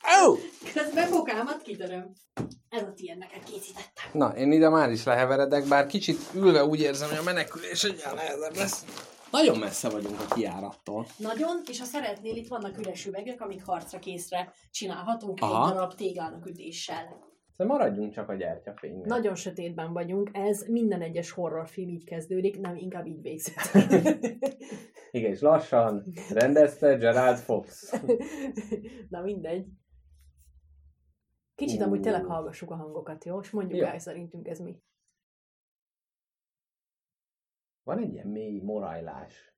Oh! Közben pókámat kitöröm. Ez a tiéd, neked készítettem. Na, én ide már is leheveredek, bár kicsit ülve úgy érzem, hogy a menekülés egyáltalán nehezebb lesz. Nagyon messze vagyunk a kiárattól. Nagyon, és ha szeretnél, itt vannak üres üvegek, amik harcra készre csinálhatók Aha. egy darab téglának ütéssel. De maradjunk csak a gyertyafénynél. Nagyon sötétben vagyunk, ez minden egyes horrorfilm így kezdődik, nem, inkább így végzett. Igen, és lassan rendezte Gerald Fox. Na mindegy. Kicsit amúgy tényleg hallgassuk a hangokat, jó? És mondjuk el szerintünk ez mi. Van egy ilyen mély morajlás.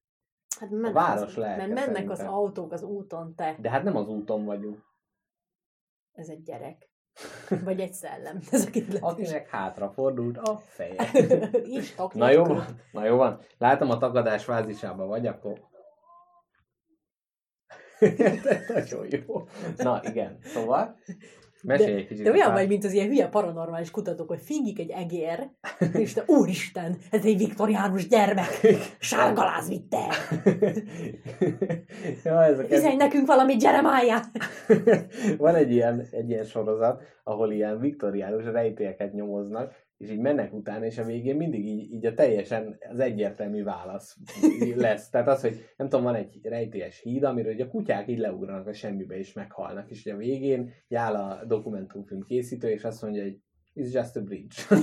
Hát mennek, város az, lelke mert mennek az autók az úton, te. De hát nem az úton vagyunk. Ez egy gyerek. Vagy egy szellem. Ez a két. Akinek hátra fordult a feje. Is tok, Na jó van, na jó van. Látom a tagadás fázisában vagy, akkor... Nagyon jó. Na igen, szóval... Mesélj egy kicsit. De olyan vagy, mint az ilyen hülye paranormális kutatók, hogy fingik egy egér, és te, úristen, ez egy viktoriánus gyermek, sárgaláz vitte ja, ez a kez... Üzenj nekünk valamit, Jeremiah! Van egy ilyen, egy ilyen sorozat, ahol ilyen viktoriánus rejtélyeket nyomoznak, és így mennek utána, és a végén mindig így, így a teljesen az egyértelmű válasz lesz. Tehát az, hogy nem tudom, van egy rejtélyes híd, amiről ugye a kutyák így leugranak a semmibe, és meghalnak, és ugye a végén áll a dokumentumfilm készítő, és azt mondja, hogy it's just a bridge.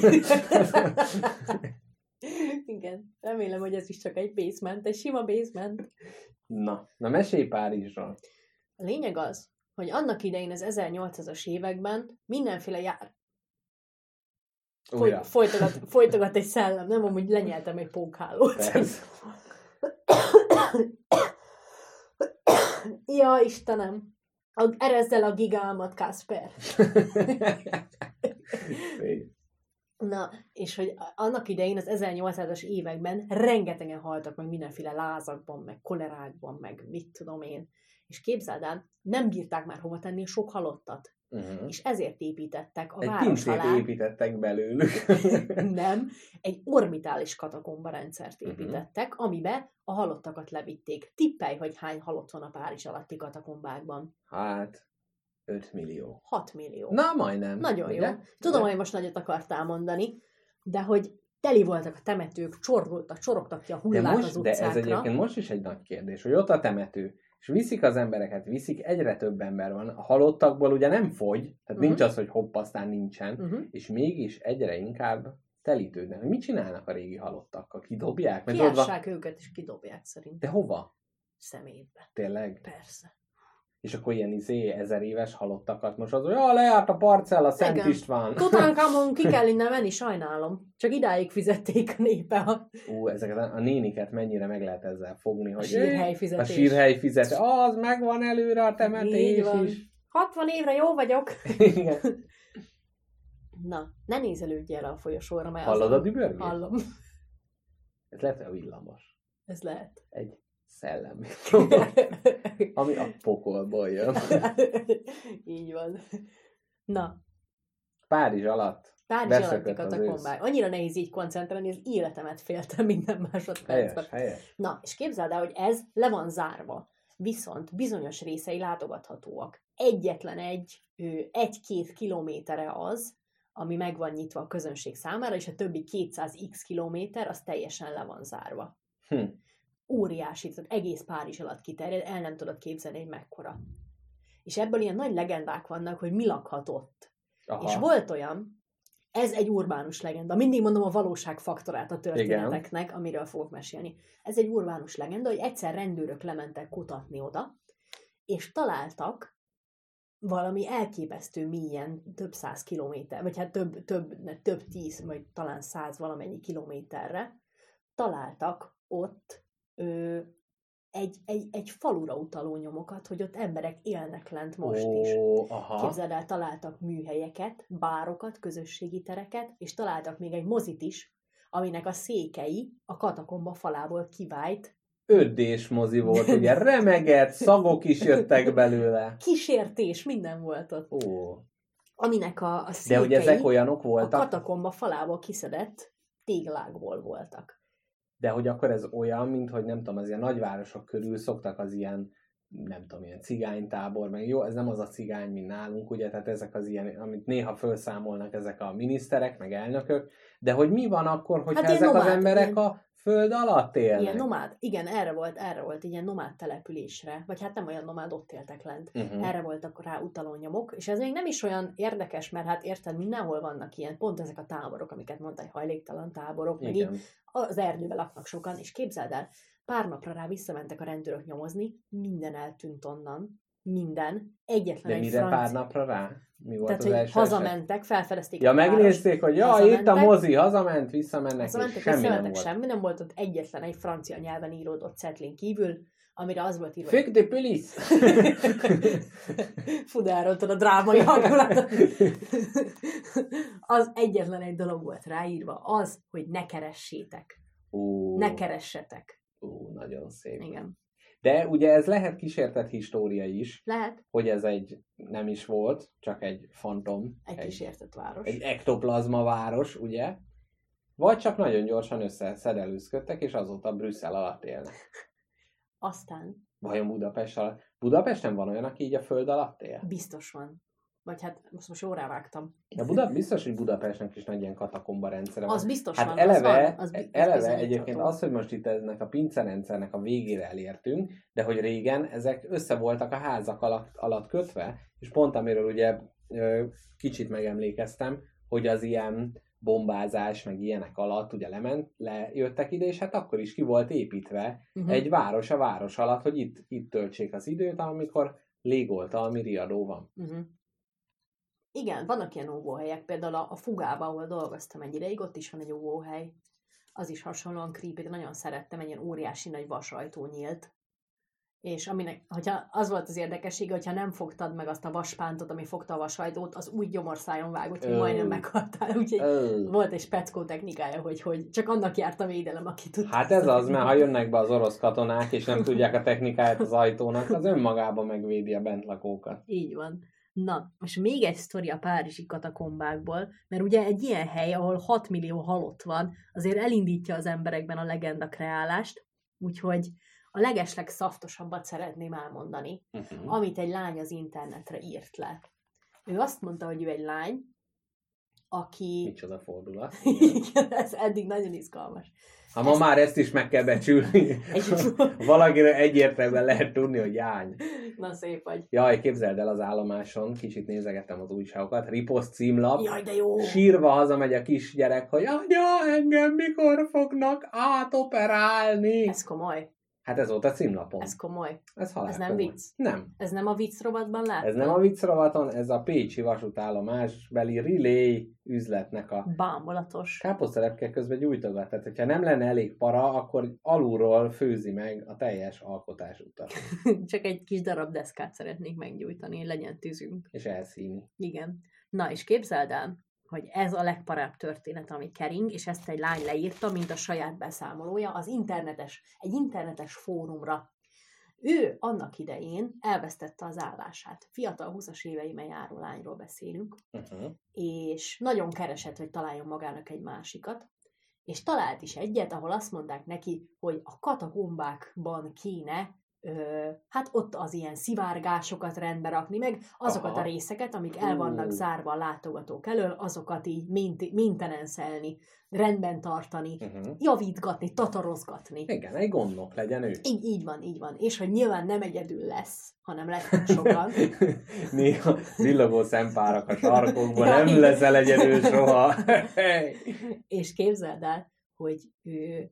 Igen, remélem, hogy ez is csak egy basement, egy sima basement. na, na mesélj Párizsról. A lényeg az, hogy annak idején az 1800-as években mindenféle jár... Foly, folytogat, folytogat egy szellem, nem amúgy lenyeltem egy pókhálót. Ja, Istenem! A, erezd el a gigálmat, Kasper. Na, és hogy annak idején, az 1800-as években rengetegen haltak meg mindenféle lázakban, meg kolerákban, meg mit tudom én. És képzeld el, nem bírták már hova tenni a sok halottat. uh-huh. És ezért építettek a Egy város alá. építettek belőlük. Nem, egy orbitális katakomba rendszert Mhm. építettek, amibe a halottakat levitték. Tippelj, hogy hány halott van a Párizs alatti katakombákban. hát, 5 millió. 6 millió. Na, majdnem. Nagyon ugye? jó. Tudom, hogy most nagyot akartál mondani, de hogy teli voltak a temetők, csorgoltak, csorogtak ki a De, hullák most, az de ez utcákra. egyébként most is egy nagy kérdés, hogy ott a temető, és viszik az embereket, viszik, egyre több ember van. A halottakból ugye nem fogy, tehát Mhm. nincs az, hogy hopp, aztán nincsen, Uh-huh. és mégis egyre inkább telítődnek. Mit csinálnak a régi halottakkal? Kidobják? Ott van... Kiássák őket, és kidobják szerint. De hova? Szemétbe. Tényleg? Persze. És akkor ilyen izé ezer éves halottakat most az, hogy ja, lejárt a parcella, Szent Igen. István. Tutánkamon ki kell innen menni, sajnálom. Csak idáig fizették a népe a, Ú, ezeket a, a néniket mennyire meg lehet ezzel fogni, a hogy sírhely a fizetés. sírhely fizet, az megvan előre a temetés is. 60 évre jó vagyok. Igen. Na, ne nézelődj erre a folyosóra, mert Hallod azon- a dübörgést? Hallom. Ez lehet, hogy a villamos. Ez lehet. Egy szellem. Ami a pokolból jön. Így van. Na, Párizs alatt. Párizs alatti az katakombák. Annyira nehéz így koncentrálni, az életemet féltem minden másodpercben. Helyes, helyes. Na, és képzeld el, hogy ez le van zárva. Viszont bizonyos részei látogathatóak. Egyetlen egy, egy-két kilométere az, ami meg van nyitva a közönség számára, és a többi 200x kilométer, az teljesen le van zárva. Hm. Óriási, tehát egész Párizs alatt kiterjed, el nem tudod képzelni, hogy mekkora. És ebből ilyen nagy legendák vannak, hogy mi lakhatott. Aha. És volt olyan, ez egy urbánus legenda. Mindig mondom a valóság faktorát a történeteknek, amiről fogok mesélni. Ez egy urbánus legenda, hogy egyszer rendőrök lementek kutatni oda, és találtak valami elképesztő mélyen, több száz kilométer, vagy hát több, több, ne, több tíz, vagy talán száz valamennyi kilométerre, találtak ott ö, egy, egy, egy falura utaló nyomokat, hogy ott emberek élnek lent most Ó, is. Aha. Képzeld el, találtak műhelyeket, bárokat, közösségi tereket, és találtak még egy mozit is, aminek a székei a katakomba falából kivált. Öddés mozi volt, ugye remegett, szagok is jöttek belőle. Kísértés, minden volt ott. Ó. Aminek a, a De székei hogy ezek olyanok a voltak, katakomba falából kiszedett téglákból voltak. De hogy akkor ez olyan, mint hogy nem tudom, az ilyen nagyvárosok körül szoktak az ilyen nem tudom, ilyen cigánytábor, meg jó, ez nem az a cigány, mint nálunk, ugye, tehát ezek az ilyen, amit néha felszámolnak ezek a miniszterek, meg elnökök, de hogy mi van akkor, hogyha Hát ezek az nomád, emberek ilyen- a föld alatt élnek? Ilyen nomád, igen, erre volt, erre volt ilyen nomád településre, vagy hát nem olyan nomád, ott éltek lent. uh-huh. Erre voltak rá utaló nyomok, és ez még nem is olyan érdekes, mert hát érted, mindenhol vannak ilyen, pont ezek a táborok, amiket mondtál, hajléktalan táborok, meg így az erdőben laknak sokan, és képzeld el, pár napra rá visszamentek a rendőrök nyomozni, minden eltűnt onnan, minden, egyetlen De egy mire francia... pár napra rá? Mi volt Tehát, az hogy első eset? hazamentek, felfedezték Ja, megnézték, hogy ja, itt a mozi, hazament, visszamennek, Hazamentek, és semmi nem volt. semmi nem volt ott egyetlen egy francia nyelven íródott cetlén kívül, amire az volt írva, Fuck the police! Fú, de elrontad a drámai hangulatot. az egyetlen egy dolog volt ráírva, az, hogy ne keressétek. Ú, Ne keressetek. ú, nagyon szép. Igen. De ugye ez lehet kísértett história is, Lehet hogy ez egy nem is volt, csak egy fantom, egy kísértett város. egy ektoplazma város, ugye? Vagy csak nagyon gyorsan összeszedelőzködtek, és azóta Brüsszel alatt élnek. Aztán Vajon Budapest alatt? Budapesten van olyan, aki így a föld alatt él? biztos van. Vagy hát most, most jóra vágtam. De Buda, biztos, hogy Budapestnek is nagy ilyen katakomba rendszere van. Az biztos Hát van. eleve, az van, az, eleve egyébként az, hogy most itt ennek a pincerendszernek a végére elértünk, de hogy régen ezek össze voltak a házak alatt, alatt kötve, és pont amiről ugye kicsit megemlékeztem, hogy az ilyen bombázás, meg ilyenek alatt ugye lement, lejöttek ide, és hát akkor is ki volt építve Mhm. egy város a város alatt, hogy itt, itt töltsék az időt, amikor légoltalmi riadó van. Uh-huh. Igen, vannak ilyen óvóhelyek, például a, a Fugában, ahol dolgoztam egy ideig, ott is van egy óvóhely. Az is hasonlóan creepy, de nagyon szerettem, egy ilyen óriási nagy vasajtó nyílt. És aminek, hogyha az volt az érdekessége, hogyha nem fogtad meg azt a vaspántot, ami fogta a vasajtót, az úgy gyomorszájon vágott, hogy majdnem meghaltál. Úgyhogy volt egy speckó technikája, hogy, hogy csak annak járt a védelem, aki tudta. Hát ez az, mert ha jönnek be az orosz katonák, és nem tudják a technikáját az ajtónak, az önmagában megvédi a bentlakókat. Így van. Na, most még egy sztori a párizsi katakombákból, mert ugye egy ilyen hely, ahol 6 millió halott van, azért elindítja az emberekben a legenda kreálást, úgyhogy a legesleg szaftosabbat szeretném elmondani, Uh-huh. amit egy lány az internetre írt le. Ő azt mondta, hogy ő egy lány, aki... Micsoda fordulat. Igen, ez eddig nagyon izgalmas. Ha ma már ezt is meg kell becsülni. Valakire egyértelműen lehet tudni, hogy jány. Na szép vagy. Jaj, képzeld el az állomáson, kicsit nézegettem az újságokat, riposzt címlap, Jaj, de jó! sírva hazamegy a kisgyerek, hogy anya, engem mikor fognak átoperálni. Ez komoly. Hát ez volt a címlapon. Ez komoly. ez, halál ez nem komoly. vicc? Nem. Ez nem a vicc rovatban láttad? Ez nem a vicc rovaton, ez a Pécsi vasútállomás beli relay üzletnek a Bámulatos. káposztelepke közben gyújtogat. Tehát, hogyha nem lenne elég para, akkor alulról főzi meg a teljes alkotás utat. Csak egy kis darab deszkát szeretnék meggyújtani, legyen tűzünk. És elszíni. Igen. Na, és képzeld el, hogy ez a legparább történet, ami kering, és ezt egy lány leírta, mint a saját beszámolója, az internetes, egy internetes fórumra. Ő annak idején elvesztette az állását. Fiatal 20-as éveiben járó lányról beszélünk, Uh-huh. és nagyon keresett, hogy találjon magának egy másikat, és talált is egyet, ahol azt mondták neki, hogy a katakombákban kéne, hát ott az ilyen szivárgásokat rendbe rakni, meg azokat Aha. a részeket, amik el vannak zárva a látogatók elől, azokat így mint, maintenenszelni, rendben tartani, Uh-huh. javítgatni, tatarozgatni. Igen, egy gondnok legyen ő. Így, így van, így van. És hogy nyilván nem egyedül lesz, hanem lesznek sokan. Néha zillogó szempárak a sarkokban, Ja, nem leszel egyedül soha. és képzeld el, hogy ő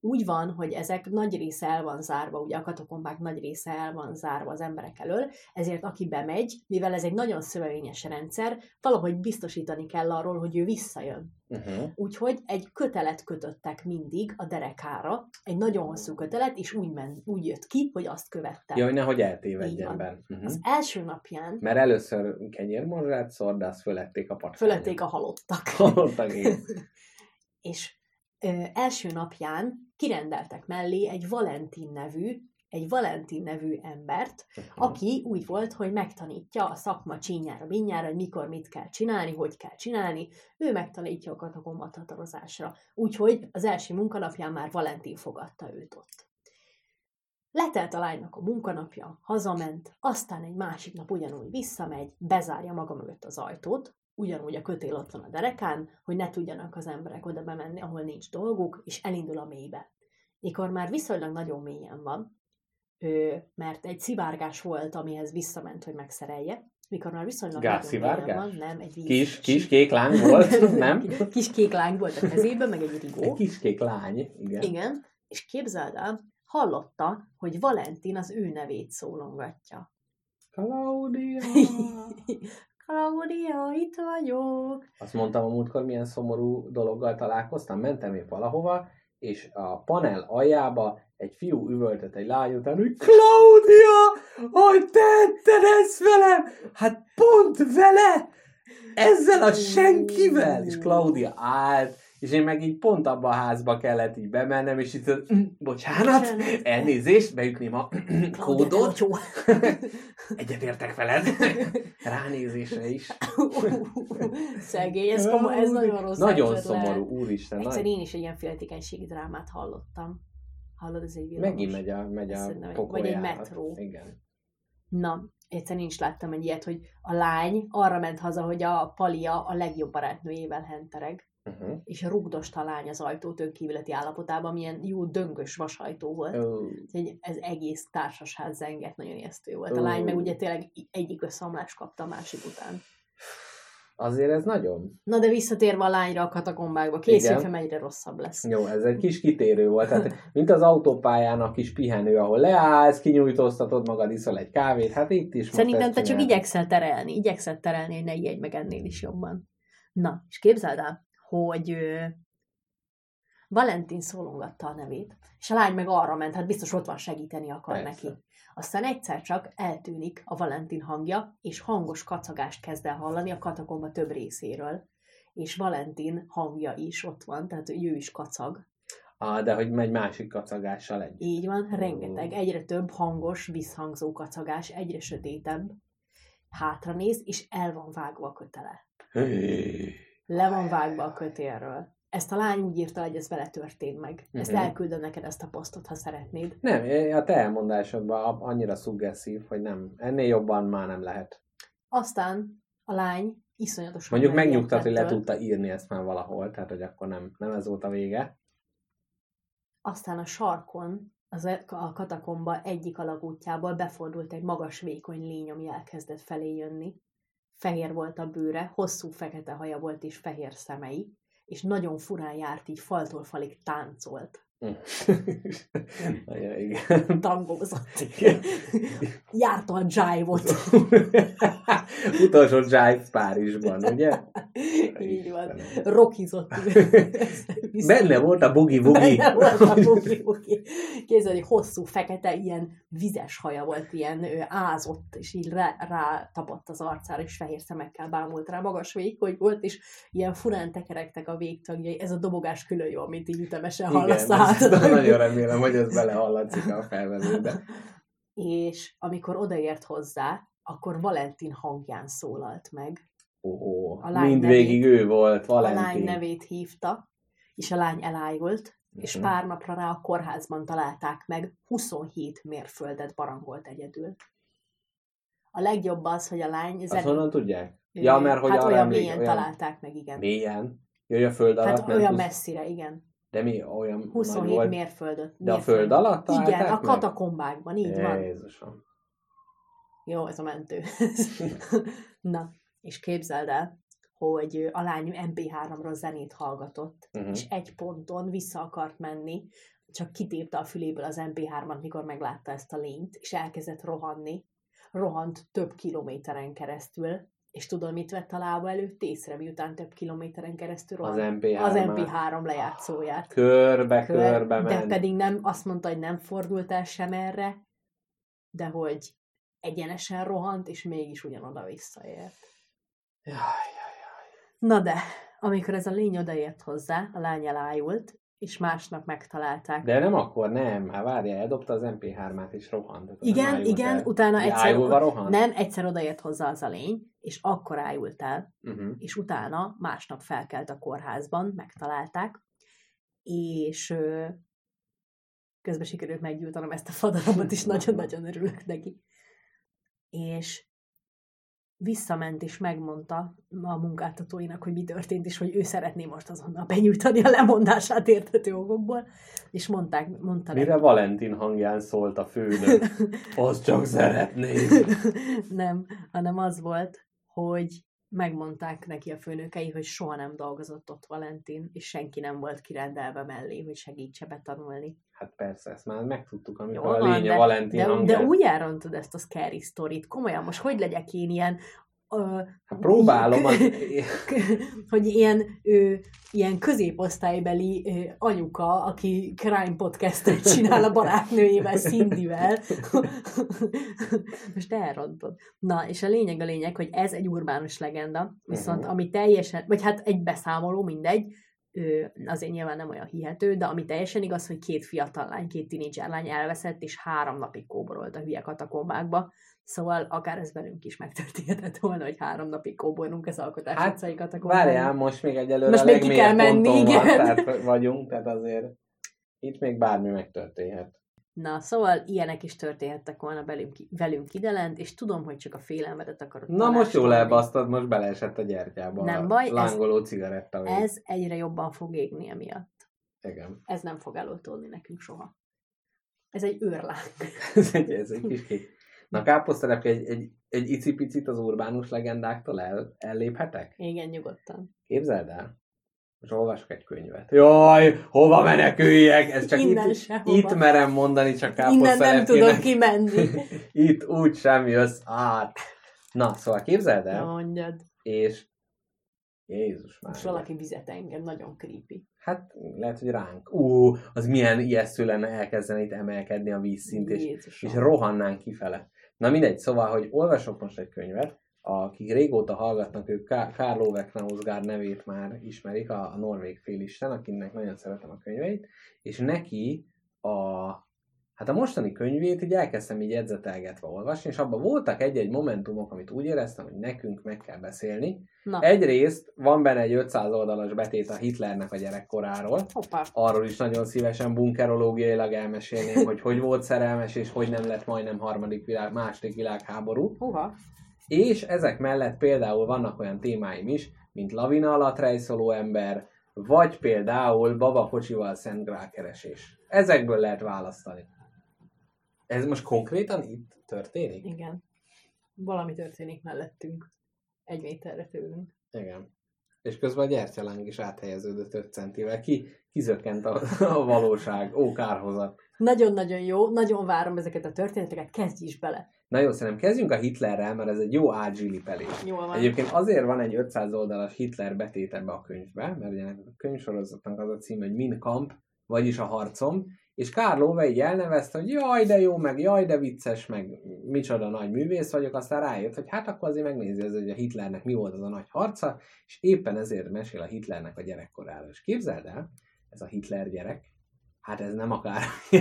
úgy van, hogy ezek nagy része el van zárva, ugye a katakombák nagy része el van zárva az emberek elől, ezért aki bemegy, mivel ez egy nagyon szövevényes rendszer, valahogy biztosítani kell arról, hogy ő visszajön. uh-huh. Úgyhogy egy kötelet kötöttek mindig a derekára, egy nagyon hosszú kötelet, és úgy, ment, úgy jött ki, hogy azt követte. Ja, hogy nehogy eltévedjen van. ben. Uh-huh. Az első napján Mert először kenyérmorzsát szor, de azt fölették a patkányra. fölették a halottak. Halottak, igen. és első napján kirendeltek mellé egy Valentin nevű, egy Valentin nevű embert, Uh-huh. aki úgy volt, hogy megtanítja a szakma csínyára, binyára, hogy mikor mit kell csinálni, hogy kell csinálni, ő megtanítja a katakomba tatarozásra. Úgyhogy az első munkanapján már Valentin fogadta őt ott. Letelt a lánynak a munkanapja, hazament, aztán egy másik nap ugyanúgy visszamegy, bezárja maga mögött az ajtót, ugyanúgy a kötél ott van a derekán, hogy ne tudjanak az emberek oda bemenni, ahol nincs dolguk, és elindul a mélybe. Mikor már viszonylag nagyon mélyen van, mert egy szivárgás volt, amihez visszament, hogy megszerelje, mikor már viszonylag mélyen van, nem, egy víz. Kis, kis kék lány volt, nem? Kis kék lány volt a kezében, meg egy Egy rigó. kis kék lány, igen. Igen, és képzeld el, hallotta, hogy Valentin az ő nevét szólongatja. Claudia! Claudia, itt vagyok. Azt mondtam a múltkor, milyen szomorú dologgal találkoztam. Mentem épp valahova, és a panel aljába egy fiú üvöltött egy lány után, hogy Claudia, hogy tetted ezt velem? Hát pont vele! Ezzel a senkivel! És Claudia állt, és én meg így pont abba a házba kellett így bemennem, és itt, mm, bocsánat, Bocsánat. elnézést, beütném a kódot. Egyetértek veled. Ránézésre is. Szegény, ez, komoly, ez nagyon rossz Nagyon szomorú, úristen. Egyszer Nagy... én is egy ilyen féltékenységi drámát hallottam. Hallod, ez egy villamos. Megint megy a, megy a vagy egy metró. Igen. Na, egyszer én is láttam egy ilyet, hogy a lány arra ment haza, hogy a Palia a legjobb barátnőjével hentereg, Uh-huh. és rugdosta a lány az ajtót önkívületi állapotában, milyen jó döngös vasajtó volt. Úgyhogy ez egész társasház zengett, nagyon ijesztő volt. A Ó. lány meg ugye tényleg egyik összeomlást kapta a másik után. azért ez nagyon Na de visszatérve a lányra a katakombákba, fel, mennyire rosszabb lesz. jó. Ez egy kis kitérő volt. Tehát, mint az autópályán a kis pihenő, ahol leállsz, kinyújtóztatod magad, iszol egy kávét. Hát itt is Szerintem te csak igyekszel terelni, igyekszel terelni, hogy ne ijedj meg ennél is jobban. Na, és képzeld el, hogy Valentin szólongatta a nevét, és a lány meg arra ment, hát biztos ott van segíteni akar Persze. neki. Aztán egyszer csak eltűnik a Valentin hangja, és hangos kacagást kezd el hallani a katakomba több részéről. És Valentin hangja is ott van, tehát ő is kacag. Ah, de hogy megy másik kacagással együtt. Így van, rengeteg, egyre több hangos, visszhangzó kacagás, egyre sötétebb. Hátra néz, és el van vágva a kötele. Le van vágva a kötélről. Ezt a lány úgy írta, hogy ez vele történt meg. Ezt Mhm. elküldöm neked ezt a posztot, ha szeretnéd. Nem, a te elmondásodban annyira szuggeszív, hogy nem. Ennél jobban már nem lehet. Aztán a lány iszonyatosan Mondjuk megnyugtat, hogy le tudta írni ezt már valahol, tehát hogy akkor nem, nem ez volt a vége. Aztán a sarkon, az e- a katakomba egyik alagútjából befordult egy magas, vékony lény, ami elkezdett felé jönni. Fehér volt a bőre, hosszú fekete haja volt és fehér szemei, és nagyon furán járt, így faltól falig táncolt. Nagyon igen. Tangózott. Járta a jive-ot. Utolsó Jive Párizsban, ugye? Így van. Rokizott. Benne volt a Boogie. Benne volt a. Képzeld, hogy hosszú, fekete, ilyen vizes haja volt, ilyen ő, ázott, és így rá, rá tapadt az arcára, és fehér szemekkel bámult rá, magas vékony volt, és ilyen furán tekerektek a végtagjai. Ez a dobogás külön jó, mint így ütemesen hallasz át. nagyon remélem, hogy ez belehallatszik a felvezőbe. És amikor odaért hozzá, akkor Valentin hangján szólalt meg. Ó, A lány mindvégig ő volt, A lány Valentin. nevét hívta, és a lány elájult, és Mhm. pár napra rá a kórházban találták meg, 27 mérföldet barangolt egyedül. A legjobb az, hogy a lány Azt zenét... honnan tudják? Ja, mert hogy hát arra olyan mélyen olyan- találták meg, igen. Mélyen? Jöjj a föld alatt? hát olyan husz- messzire, igen. De mi olyan nagy 27 volt? mérföldöt. De a föld alatt Igen, a katakombákban, így van. Jézusom. Jó, ez a mentő. Na, és képzeld el, hogy a lány MP3-ról zenét hallgatott, Mhm. és egy ponton vissza akart menni, csak kitépte a füléből az MP3-at, mikor meglátta ezt a lényt, és elkezdett rohanni. Rohant több kilométeren keresztül, és tudod, mit vett a lába előtt észre, miután több kilométeren keresztül Az rohant? MP3 az már MP3 lejátszóját. Körbe, Kör- körbe de pedig nem, azt mondta, hogy nem fordult el sem erre, de hogy egyenesen rohant, és mégis ugyanoda visszaért. Jaj, jaj, jaj. Na de, amikor ez a lény odaért hozzá, a lány elájult, és másnap megtalálták. De nem akkor, nem. Hát várjál, eldobta az MP3-át és rohant. Igen, igen, el. utána egyszer, rohant? nem, egyszer odaért hozzá az a lény, és akkor ájult el, Uh-huh. és utána másnap felkelt a kórházban, megtalálták, és ö, közben sikerült meggyújtanom ezt a fadalmat is, nagyon-nagyon örülök neki. És visszament és megmondta a munkáltatóinak, hogy mi történt, és hogy ő szeretné most azonnal benyújtani a lemondását értető okokból, és mondták, mondta Mire Valentin hangján szólt a főnök? Azt csak szeretném. nem, hanem az volt, hogy megmondták neki a főnökei, hogy soha nem dolgozott ott Valentin, és senki nem volt kirendelve mellé, hogy segítse betanulni. Hát persze, ezt már megtudtuk, amikor Jó a lény a de, Valentin de, hangja. de úgy elrontod ezt a scary sztorit. Komolyan, most hogy legyek én ilyen... Hát próbálom, hogy ilyen, ö, ilyen középosztálybeli anyuka, aki crime podcastet csinál a barátnőjével, Cindyvel. Most elrontod. Na, és a lényeg a lényeg, hogy ez egy urbánus legenda, viszont Mhm. ami teljesen, vagy hát egy beszámoló, mindegy, azért nyilván nem olyan hihető, de ami teljesen igaz, hogy két fiatal lány, két tinédzser lány elveszett, és három napig kóborolt a hülye katakombákba, Szóval akár ez velünk is megtörténhetett volna, hogy három napig kóborunk az alkotás Hát, utcai katakombába. Várjál, most még egyelőre Most a még ki kell menni, ponton van, igen. tehát vagyunk, tehát azért itt még bármi megtörténhet. Na, szóval ilyenek is történhettek volna velünk, velünk idelent, és tudom, hogy csak a félelmedet akarod Na most jól elbasztad, most beleesett a gyertyába Nem a baj, ez- lángoló cigaretta. vagy- Ez egyre jobban fog égni emiatt. Igen. Ez nem fog eloltódni nekünk soha. Ez egy őrláng. ez, egy, ez egy kis kék. Na káposztelepke, egy, egy, egy icipicit az urbánus legendáktól el, elléphetek? Igen, nyugodtan. Képzeld el? Most olvasok egy könyvet. Jaj, hova meneküljek? Ez csak Innen itt, sehova. itt merem mondani, csak Innen nem káposztelepkének. tudok kimenni. itt úgy sem jössz át. Na, szóval képzeld Na el, mondjad. és Jézus már. Most valaki vizet engem, nagyon creepy. Hát lehet, hogy ránk. Ú, az milyen ijesztő lenne elkezdeni itt emelkedni a vízszint, és, Jézusom. és rohannánk kifele. Na mindegy, szóval, hogy olvasok most egy könyvet, akik régóta hallgatnak, ők Karl Ove nevét már ismerik, a, a norvég félisten, akinek nagyon szeretem a könyveit, és neki a, hát a mostani könyvét így elkezdtem így edzetelgetve olvasni, és abban voltak egy-egy momentumok, amit úgy éreztem, hogy nekünk meg kell beszélni. Na, Egyrészt van benne egy 500 oldalas betét a Hitlernek a gyerekkoráról, hoppá. arról is nagyon szívesen bunkerológiailag elmesélném, hogy hogy volt szerelmes, és hogy nem lett majdnem harmadik világ, második világháború. Hova? És ezek mellett például vannak olyan témáim is, mint lavina alatt rejszoló ember, vagy például babakocsival szent grálkeresés. Ezekből lehet választani. Ez most konkrétan itt történik? Igen. Valami történik mellettünk. Egy méterre tőlünk. Igen. És közben a gyertyaláng is áthelyeződött 5 centivel. Ki, kizökkent a, a valóság. Ó, kárhozat. Nagyon-nagyon jó, nagyon várom ezeket a történeteket, kezdj is bele. Na jó, szerintem kezdjünk a Hitlerrel, mert ez egy jó ágyzsilipelés. Jól van. Egyébként azért van egy 500 oldalas Hitler betét ebbe a könyvbe, mert ugye a könyvsorozatnak az a cím, hogy Min Kamp, vagyis a harcom, és Karl Ove így elnevezte, hogy jaj, de jó, meg jaj, de vicces, meg micsoda nagy művész vagyok, aztán rájött, hogy hát akkor azért megnézi, ez, hogy a Hitlernek mi volt az a nagy harca, és éppen ezért mesél a Hitlernek a gyerekkoráról. És képzeld el, ez a Hitler gyerek, hát ez nem akár.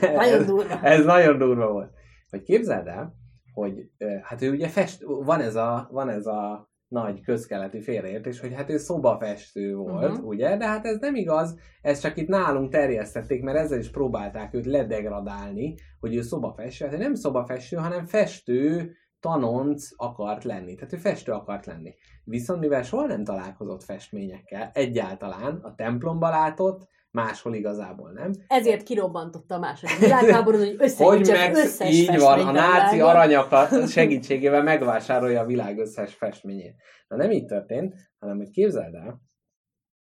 Nagyon ez, durva. ez nagyon durva volt. Hogy képzeld el, hogy hát ő ugye fest, van ez a, van ez a nagy közkeleti félreértés, hogy hát ő szobafestő volt, Mhm. ugye? De hát ez nem igaz, ez csak itt nálunk terjesztették, mert ezzel is próbálták őt ledegradálni, hogy ő szobafestő. Hát ő nem szobafestő, hanem festő tanonc akart lenni. Tehát ő festő akart lenni. Viszont mivel soha nem találkozott festményekkel, egyáltalán a templomba látott, máshol igazából nem, Ezért kirobbantotta a második világháborút, hogy hogy összegyűjtse meg az összes így van, a náci világon. aranyakat segítségével megvásárolja a világ összes festményét. Na nem így történt, hanem hogy képzeld el,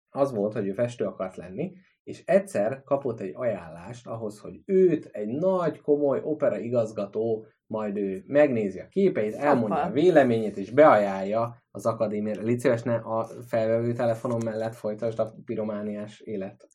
az volt, hogy ő festő akart lenni, és egyszer kapott egy ajánlást ahhoz, hogy őt egy nagy, komoly opera igazgató, majd ő megnézi a képeit, elmondja Apa. a véleményét, és beajánlja az akadémiára. Légy szíves, ne a felvevő telefonom mellett folytasd a piromániás élet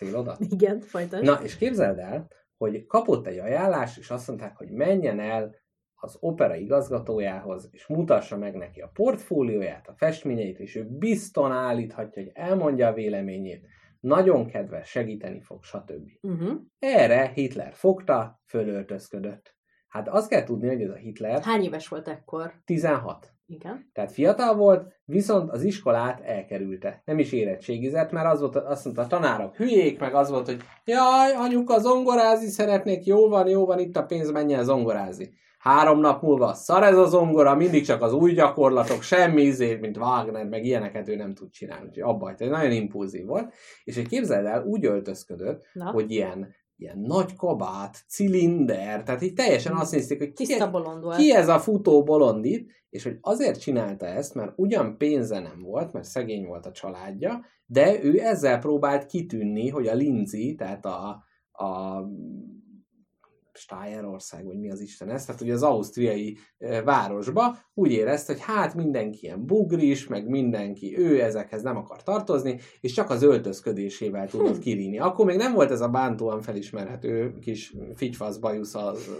célodat. Igen, folytasd. Na, és képzeld el, hogy kapott egy ajánlást, és azt mondták, hogy menjen el az opera igazgatójához, és mutassa meg neki a portfólióját, a festményeit, és ő bizton állíthatja, hogy elmondja a véleményét, nagyon kedves, segíteni fog, stb. Uh-huh. Erre Hitler fogta, fölöltözködött. Hát azt kell tudni, hogy ez a Hitler Hány éves volt ekkor? 16. Igen. Tehát fiatal volt, viszont az iskolát elkerülte. Nem is érettségizett, mert az volt, azt mondta, a tanárok hülyék, meg az volt, hogy jaj, anyuka, zongorázni szeretnék, jó van, jó van, itt a pénz, menjen zongorázni. Három nap múlva szar ez a zongora, mindig csak az új gyakorlatok, semmi izét, mint Wagner, meg ilyeneket ő nem tud csinálni. Úgyhogy abba hagyta, nagyon impulzív volt. És egy képzeld el, úgy öltözködött, Na, hogy ilyen, ilyen nagy kabát, cilinder, tehát így teljesen azt nézték, hogy ki, bolond ki ez a futó bolondit, és hogy azért csinálta ezt, mert ugyan pénze nem volt, mert szegény volt a családja, de ő ezzel próbált kitűnni, hogy a Lindsay, tehát a, a Stájerország, vagy mi az Isten ez, tehát ugye az ausztriai városba úgy érezte, hogy hát mindenki ilyen bugris, meg mindenki, ő ezekhez nem akar tartozni, és csak az öltözködésével tudott kirínni. Akkor még nem volt ez a bántóan felismerhető kis figyfasz bajusz az,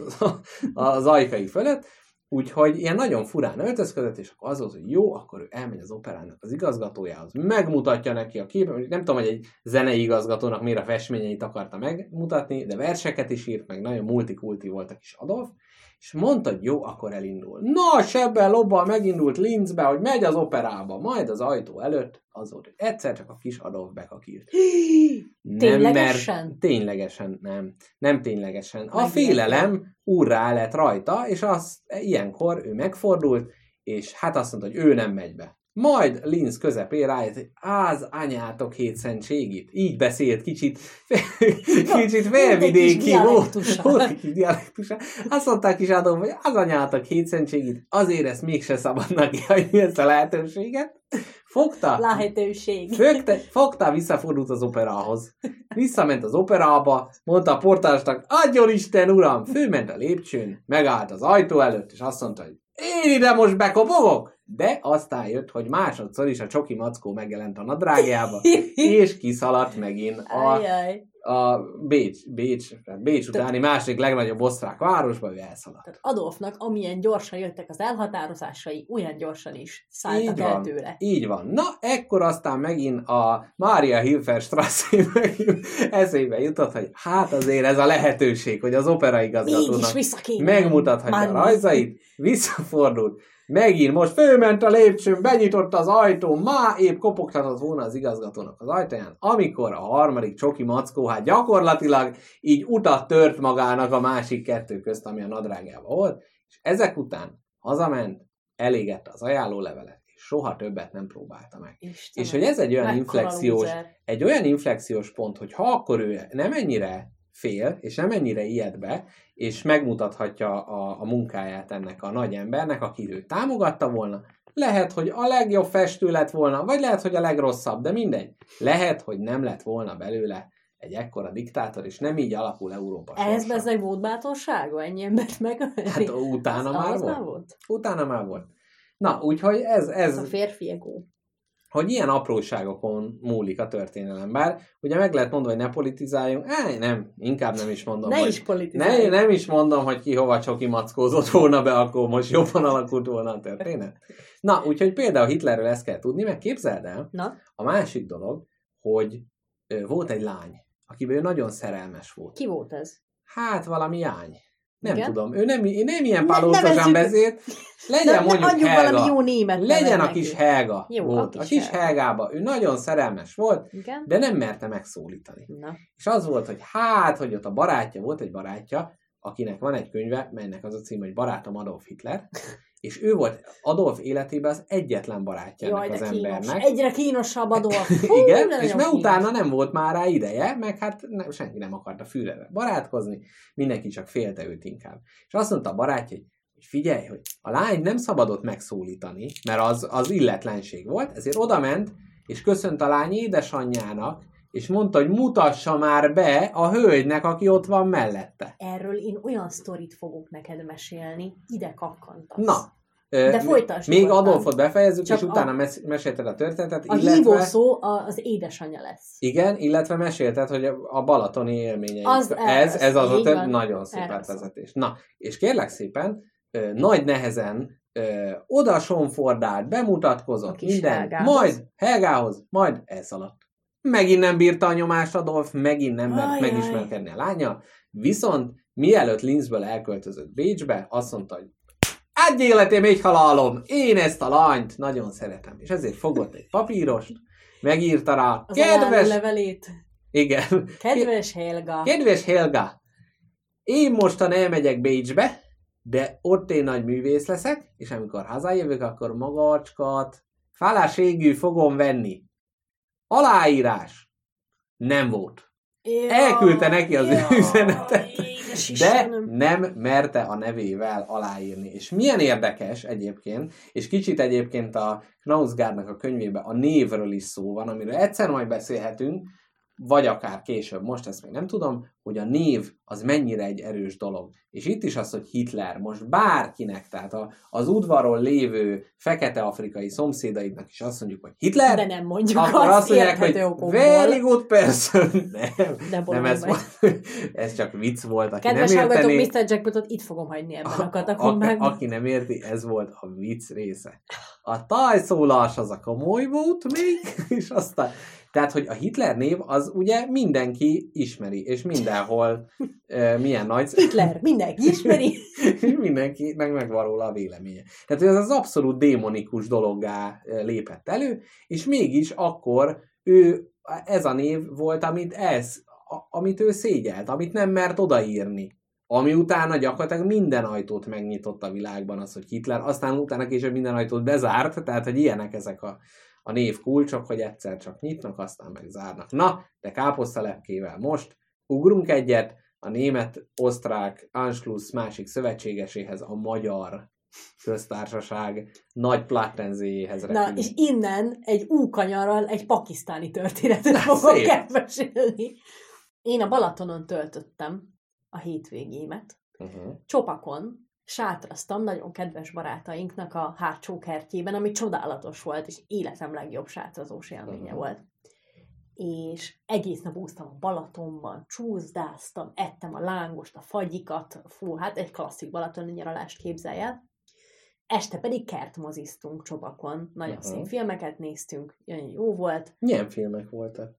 az ajkai fölött, Úgyhogy ilyen nagyon furán öltözködött, és akkor az volt, hogy jó, akkor ő elmegy az operának az igazgatójához, megmutatja neki a képet, nem tudom, hogy egy zenei igazgatónak miért a festményeit akarta megmutatni, de verseket is írt, meg nagyon multikulti volt a kis Adolf, és mondta, hogy jó, akkor elindul. Na, sebben lobbal megindult Linzbe, hogy megy az operába, majd az ajtó előtt az hogy egyszer csak a kis Adolf bekakírt. Nem, Ténylegesen? Mert, ténylegesen, nem. Nem ténylegesen. A félelem úrrá lett rajta, és az, ilyenkor ő megfordult, és hát azt mondta, hogy ő nem megy be. Majd Linz közepén rájött, hogy az anyátok hétszentségit. Így beszélt kicsit, kicsit félvidéki kis volt. dialektusa. Volt egy dialektusa. Azt mondták kis Adolf, hogy az anyátok hétszentségit, azért ezt mégse szabadnak kihagyni ezt a lehetőséget. Fogta, Lehetőség. Fögte, fogta, visszafordult az operahoz. Visszament az operába, mondta a portásnak, adjon Isten, uram! Főment a lépcsőn, megállt az ajtó előtt, és azt mondta, hogy én ide most bekopogok! De aztán jött, hogy másodszor is a csoki mackó megjelent a nadrágjába, és kiszaladt megint a, Ajaj. a Bécs, Bécs, Bécs utáni második legnagyobb osztrák városba, ő elszaladt. Tehát Adolfnak amilyen gyorsan jöttek az elhatározásai, olyan gyorsan is szálltak Így el van. tőle. Így van. Na, ekkor aztán megint a Mária Hilferstrasse megint eszébe jutott, hogy hát azért ez a lehetőség, hogy az opera Mégis igazgatónak vissza kéne. megmutathatja a menni. rajzait, visszafordult, megint most fölment a lépcsőn, benyitotta az ajtó, má épp kopogtatott volna az igazgatónak az ajtaján, amikor a harmadik csoki mackó, hát gyakorlatilag így utat tört magának a másik kettő közt, ami a nadrágjában volt, és ezek után hazament, elégette az ajánlólevelet, és soha többet nem próbálta meg. Istenem, És hogy ez egy olyan inflexiós, egy olyan inflexiós pont, hogy ha akkor ő nem ennyire fél, és nem ennyire ijed be, és megmutathatja a, a munkáját ennek a nagy embernek, aki őt támogatta volna, lehet, hogy a legjobb festő lett volna, vagy lehet, hogy a legrosszabb, de mindegy. Lehet, hogy nem lett volna belőle egy ekkora diktátor, és nem így alakul Európa Ez sorsa. bezeg volt bátorsága ennyi embert megölni? Hát utána Az- már az volt. már volt. Utána már volt. Na, úgyhogy ez, Ez a ez férfi egó. Hogy ilyen apróságokon múlik a történelem. Bár ugye meg lehet mondani, hogy ne politizáljunk, Á, nem, inkább nem is mondom, Ne hogy is politizálj. ne, nem is mondom, hogy ki hova csoki mackózott volna be, akkor most jobban alakult volna a történet. Na, úgyhogy például Hitlerről ezt kell tudni, meg képzeld el, Na, a másik dolog, hogy volt egy lány, akiben ő nagyon szerelmes volt. ki volt ez? Hát valami jány. Nem Igen? tudom, ő nem, nem ilyen Ne- nevezzük- beszélt. Legyen Na, mondjuk adjunk Helga. valami jó német Legyen a kis Helga Jó, volt. a A kis kis Helga. Helgába. Ő nagyon szerelmes volt, Igen? de nem merte megszólítani. Na, És az volt, hogy hát, hogy ott a barátja, volt egy barátja, akinek van egy könyve, melynek az a cím, hogy Barátom Adolf Hitler, és ő volt Adolf életében az egyetlen barátja jaj, ennek az kínos. embernek. Egyre kínosabb Adolf. Hú, Igen, és mert kínos. utána nem volt már rá ideje, meg hát nem, senki nem akarta Führerre barátkozni, mindenki csak félte őt inkább. És azt mondta a barátja, hogy hogy figyelj, hogy a lány nem szabadott megszólítani, mert az, az illetlenség volt, ezért odament, és köszönt a lány édesanyjának, és mondta, hogy mutassa már be a hölgynek, aki ott van mellette. Erről én olyan sztorit fogok neked mesélni, ide kakkantasz. Na, De folytasd Még nyugodtan. Adolfot befejezzük, Csak és a- utána mes- mesélted a történetet, A illetve... hívó szó a- az édesanyja lesz. Igen, illetve mesélted, hogy a balatoni élményeik. Az- ez, ez az a van. nagyon szép átvezetés. Na, és kérlek szépen, nagy nehezen ö, oda sonfordált, A bemutatkozott minden, Helgához. majd Helgához, majd elszaladt. Megint nem bírta a nyomást Adolf, megint nem mert Ajaj. megismerkedni a lánya, viszont mielőtt Linzből elköltözött Bécsbe, azt mondta, hogy egy életém, egy halálom, én ezt a lányt nagyon szeretem. És ezért fogott egy papírost, megírta rá, Az kedves, levelét. igen, Kedves Helga. Kedves Helga, én mostan elmegyek Bécsbe, de ott én nagy művész leszek, és amikor hazajövök, akkor magacskat, fáláségű fogom venni. Aláírás. Nem volt. Elküldte neki az Jaj, üzenetet, de nem merte a nevével aláírni. És milyen érdekes egyébként, és kicsit egyébként a Knausgardnak a könyvében a névről is szó van, amiről egyszer majd beszélhetünk, vagy akár később, most ezt még nem tudom, hogy a név az mennyire egy erős dolog. És itt is az, hogy Hitler most bárkinek, tehát a, az udvaron lévő fekete-afrikai szomszédaidnak is azt mondjuk, hogy Hitler, De nem mondjuk akkor azt mondják, hogy okokból. very good person. Nem, De nem ez, volt, ez csak vicc volt, aki Kedves nem értené. Mr. Jackpotot itt fogom hagyni ebben a A, katakombákban. aki nem érti, ez volt a vicc része. A tajszólás az a komoly volt még, és aztán... Tehát, hogy a Hitler név az ugye mindenki ismeri, és mindenhol e, milyen nagy... Hitler, mindenki ismeri. Mindenkinek megvan róla a véleménye. Tehát hogy ez az abszolút démonikus dologgá lépett elő, és mégis akkor ő, ez a név volt, amit ez, amit ő szégyelt, amit nem mert odaírni. Ami utána gyakorlatilag minden ajtót megnyitott a világban az, hogy Hitler, aztán utána később minden ajtót bezárt, tehát hogy ilyenek ezek a, a név kulcsok, hogy egyszer csak nyitnak, aztán meg zárnak. Na, de káposztalepkével most ugrunk egyet, a német-osztrák Anschluss másik szövetségeséhez, a magyar köztársaság nagy plattenzéjéhez Na, repülünk. és innen egy úkanyarral egy pakisztáni történetet Na, fogok elmesélni. Én a Balatonon töltöttem a hétvégémet. Uh-huh. Csopakon sátraztam nagyon kedves barátainknak a hátsó kertjében, ami csodálatos volt, és életem legjobb sátrazós élménye volt. És egész nap úsztam a Balatonban, csúszdáztam, ettem a lángost, a fagyikat, fú, hát egy klasszik balatoni nyaralást képzelj el. Este pedig kertmoziztunk Csopakon, nagyon Aha. szép filmeket néztünk, nagyon jó volt. Milyen filmek voltak?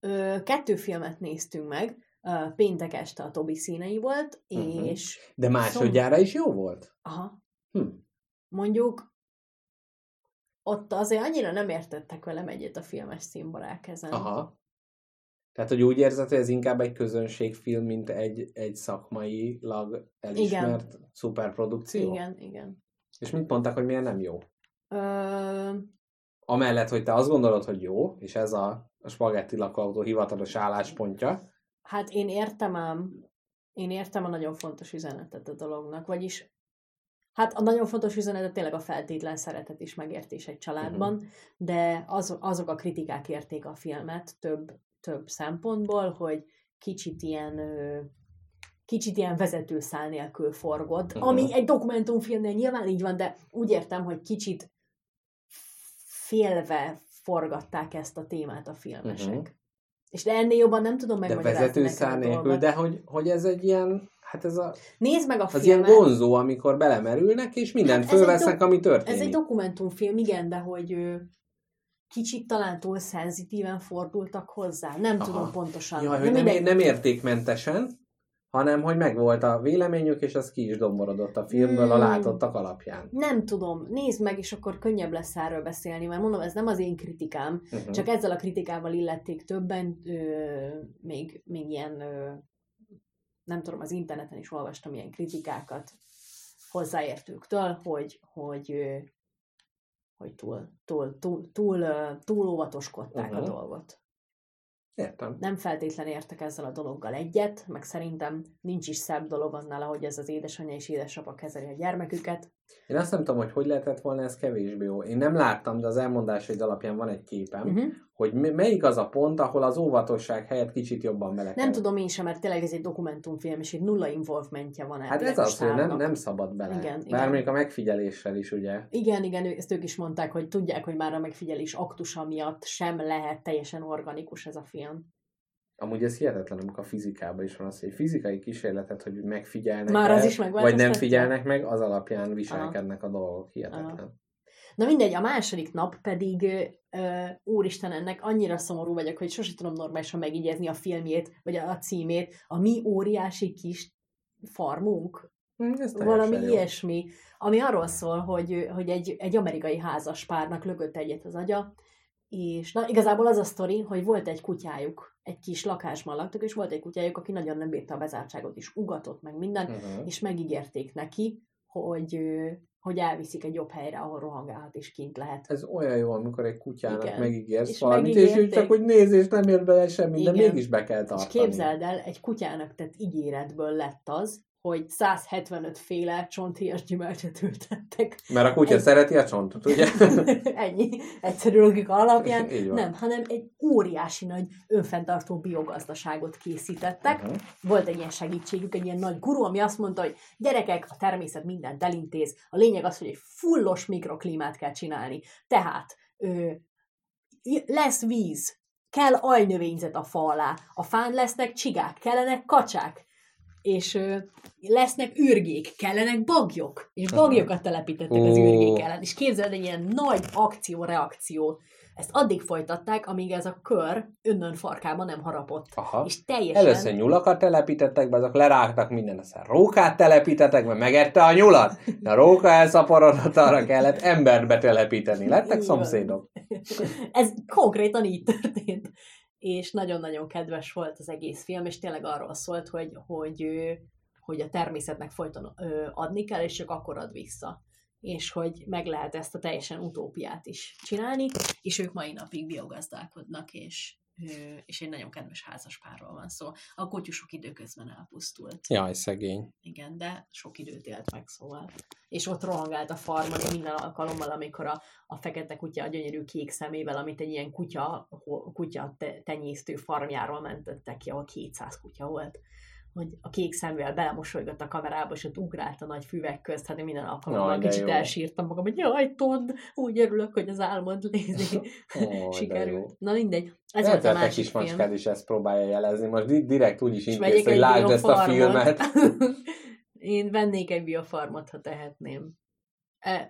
Ö, kettő filmet néztünk meg, Ö, péntek este a Tobi színei volt, Mhm. és De másodjára is jó volt? aha, Hm. mondjuk ott azért annyira nem értettek velem egyet a filmes színbarák ezen. Aha. Tehát, hogy úgy érzed, hogy ez inkább egy közönségfilm, mint egy, egy szakmailag elismert igen. szuperprodukció? Igen, igen. És mit mondtak, hogy miért nem jó? Ö, Amellett, hogy te azt gondolod, hogy jó, és ez a, a spagetti lakoautó hivatalos álláspontja, hát én értem ám, én értem a nagyon fontos üzenetet a dolognak, vagyis hát a nagyon fontos üzenetet tényleg a feltétlen szeretet és megértés egy családban, Mhm. de az, azok a kritikák érték a filmet több, több szempontból, hogy kicsit ilyen kicsit ilyen vezetőszál nélkül forgott, Mhm. ami egy dokumentumfilmnél nyilván így van, de úgy értem, hogy kicsit félve forgatták ezt a témát a filmesek. Mhm. És de ennél jobban nem tudom de megmagyarázni vezetőszár neked a nélkül, de hogy, hogy ez egy ilyen, hát ez a, Nézd meg a az ilyen filmet. vonzó, amikor belemerülnek, és mindent Hát fölvesznek, dok- ami történik. Ez egy dokumentumfilm, igen, de hogy ö, kicsit talán túl szenzitíven fordultak hozzá. Nem Aha. tudom pontosan. Jaj, De hogy nem, mindegy. nem értékmentesen, hanem hogy megvolt a véleményük, és az ki is domborodott a filmből a Hmm. látottak alapján. Nem tudom, nézd meg, és akkor könnyebb lesz erről beszélni, mert mondom, ez nem az én kritikám, Uh-huh. csak ezzel a kritikával illették többen, ö, még, még ilyen, ö, nem tudom, az interneten is olvastam ilyen kritikákat hozzáértőktől, hogy, hogy, ö, hogy túl, túl, túl, túl, túl óvatoskodták Mhm. a dolgot. Értem. Nem feltétlen értek ezzel a dologgal egyet, meg szerintem nincs is szebb dolog annál, ahogy ez az édesanyja és édesapa kezeli a gyermeküket. Én azt nem tudom, hogy hogy lehetett volna ez kevésbé jó. Én nem láttam, de az elmondásaid alapján van egy képem, uh-huh. Hogy melyik az a pont, ahol az óvatosság helyett kicsit jobban bele Nem tudom én sem, mert tényleg ez egy dokumentumfilm, és egy nulla involvementje van Hát ez az, hogy nem, nem szabad bele. Igen, Igen, igen. Bár még a megfigyeléssel is, ugye. Igen, igen, ezt ők is mondták, hogy tudják, hogy már a megfigyelés aktusa miatt sem lehet teljesen organikus ez a film. Amúgy ez hihetetlen, amikor a fizikában is van az, hogy egy fizikai kísérletet, hogy megfigyelnek Már el, az is vagy nem figyelnek meg, az alapján viselkednek a dolgok. Hihetetlen. Na mindegy, a második nap pedig, ö, úristen, ennek annyira szomorú vagyok, hogy sosem tudom normálisan megígézni a filmjét, vagy a címét, a mi óriási kis farmunk, Hm, ez valami jó. ilyesmi, ami arról szól, hogy, hogy egy, egy amerikai házas párnak lökött egyet az agya, és na, igazából az a sztori, hogy volt egy kutyájuk, egy kis lakásban laktak, és volt egy kutyájuk, aki nagyon nem bírta a bezártságot, és ugatott meg minden, Uh-huh. és megígérték neki, hogy hogy elviszik egy jobb helyre, ahol rohangálhat és kint lehet. Ez olyan jó, amikor egy kutyának Igen. megígérsz És valamit, és ő csak úgy néz, és nem ér bele semmit, de Igen. mégis be kell És tartani. képzeld el, egy kutyának tett ígéretből lett az, hogy 175 féle csonthéjas gyümölcsöt ültettek. Mert a kutya Egy- szereti a csontot, ugye? Ennyi egyszerű logika alapján. Nem, hanem egy óriási nagy önfenntartó biogazdaságot készítettek. Uh-huh. Volt egy ilyen segítségük, egy ilyen nagy guru, ami azt mondta, hogy gyerekek, a természet mindent elintéz. A lényeg az, hogy egy fullos mikroklímát kell csinálni. Tehát ö, lesz víz, kell ajnövényzet a fa alá, a fán lesznek csigák, kellenek kacsák, és ö, lesznek ürgék, kellenek bagyok, és bagyokat telepítettek az Ó. ürgék ellen. És képzeld, egy ilyen nagy akció-reakció. Ezt addig folytatták, amíg ez a kör önnön farkában nem harapott. Aha. És teljesen... Először nyulakat telepítettek be, azok lerágtak minden, aztán rókát telepítettek be, megette a nyulat, de a róka elszaporodott, arra kellett embert betelepíteni. Lettek szomszédok. Ez konkrétan így történt. És nagyon-nagyon kedves volt az egész film, és tényleg arról szólt, hogy, hogy, hogy a természetnek folyton adni kell, és csak akkor ad vissza. És hogy meg lehet ezt a teljesen utópiát is csinálni, és ők mai napig biogazdálkodnak, és, és egy nagyon kedves házaspárról van szó. A kutyu sok időközben elpusztult. Jaj, szegény. Igen, de sok időt élt meg, szóval. És ott rohangált a farmon minden alkalommal, amikor a, a fekete kutya a gyönyörű kék szemével, amit egy ilyen kutya, kutya te, tenyésztő farmjáról mentettek ki, ahol 200 kutya volt hogy a kék szemével belemosolygott a kamerába, és ott ugrált a nagy füvek közt, hát én minden alkalommal de kicsit jó. elsírtam magam, hogy jaj, Todd, úgy örülök, hogy az álmod Ó, de sikerült. Na mindegy, ez Ez volt a másik kis film. is ezt próbálja jelezni. Most di- direkt úgy is intéz, hogy lásd ezt a filmet. Én vennék egy biofarmot, ha tehetném. E,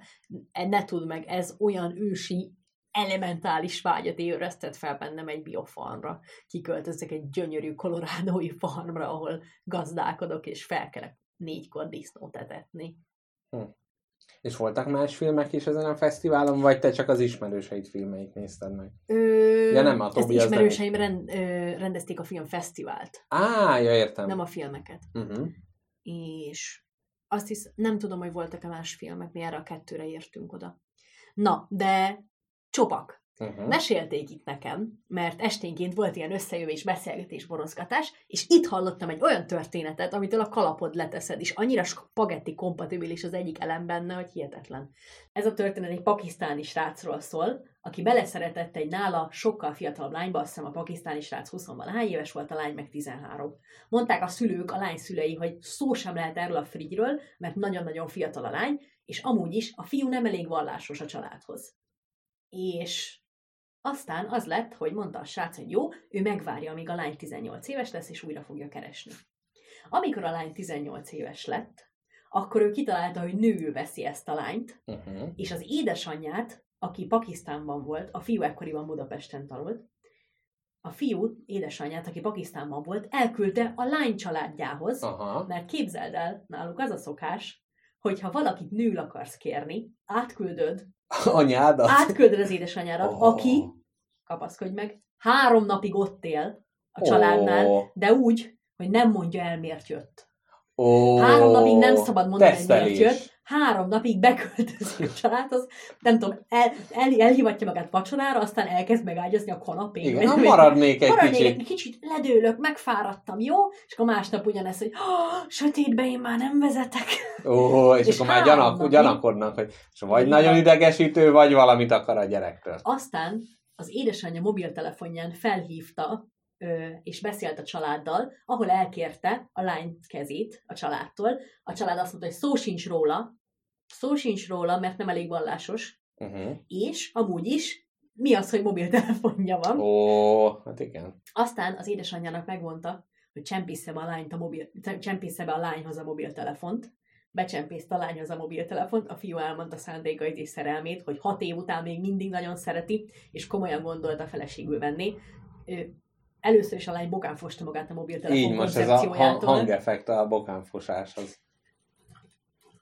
e, ne tudd meg, ez olyan ősi elementális vágyat ébresztett fel bennem egy biofarmra. Kiköltözök egy gyönyörű kolorádói farmra, ahol gazdálkodok, és felkelek négykor disznót etetni. És voltak más filmek is ezen a fesztiválon, vagy te csak az ismerőseid filmeit nézted meg? Ö, Ja, nem, a Tobi az ismerőseim rend, ö, rendezték a filmfesztivált, Á, ja, értem. nem a filmeket. Uh-huh. és azt hisz, nem tudom, hogy voltak-e más filmek, mi erre a kettőre értünk oda. Na, de csopak. Uh-huh. Mesélték itt nekem, mert esténként volt ilyen összejövés, beszélgetés, borozgatás, és itt hallottam egy olyan történetet, amitől a kalapod leteszed, és annyira spagetti kompatibilis az egyik elem benne, hogy hihetetlen. Ez a történet egy pakisztáni srácról szól, aki beleszeretett egy nála sokkal fiatalabb lányba, azt hiszem a pakisztáni srác 20 hány éves volt, a lány meg 13. Mondták a szülők, a lány szülei, hogy szó sem lehet erről a frigyről, mert nagyon-nagyon fiatal a lány, és amúgy is a fiú nem elég vallásos a családhoz. És aztán az lett, hogy mondta a srác, hogy jó, ő megvárja, amíg a lány 18 éves lesz, és újra fogja keresni. Amikor a lány 18 éves lett, akkor ő kitalálta, hogy nőül veszi ezt a lányt, Uh-huh. és az édesanyját, aki Pakisztánban volt, a fiú ekkoriban Budapesten tanult, a fiú édesanyját, aki Pakisztánban volt, elküldte a lány családjához, Aha. mert képzeld el, náluk az a szokás, hogy ha valakit nőül akarsz kérni, átküldöd, Anyádat? átküldöd az édesanyádat, Ó. aki, kapaszkodj meg, három napig ott él a családnál, Ó. de úgy, hogy nem mondja el, miért jött. Ó, Három napig nem szabad mondani, hogy miért jött. Három napig beköltözik a családhoz, nem tudom, el, el, elhivatja magát vacsorára, aztán elkezd megágyazni a kanapén. Igen, ha maradnék egy Maradnék kicsit. egy kicsit, ledőlök, megfáradtam, jó? És akkor másnap ugyanez, hogy sötétbe én már nem vezetek. Ó, és, És akkor már gyanak, napig- gyanakodnak, hogy vagy Igen. nagyon idegesítő, vagy valamit akar a gyerektől. Aztán az édesanyja mobiltelefonján felhívta és beszélt a családdal, ahol elkérte a lány kezét a családtól. A család azt mondta, hogy szó sincs róla, szó sincs róla, mert nem elég vallásos, Uh-huh. és amúgy is mi az, hogy mobiltelefonja van. Ó, hát igen. Aztán az édesanyjának megmondta, hogy csempészze a, lányt a mobil, csempészze be a lányhoz a mobiltelefont, becsempészte a lányhoz a mobiltelefont, a fiú elmondta szándékait és szerelmét, hogy hat év után még mindig nagyon szereti, és komolyan gondolta feleségül venni. Ő először is a lány bokán fosta magát a mobiltelefon Így most ez a hang- hangeffekt a bokánfosáshoz.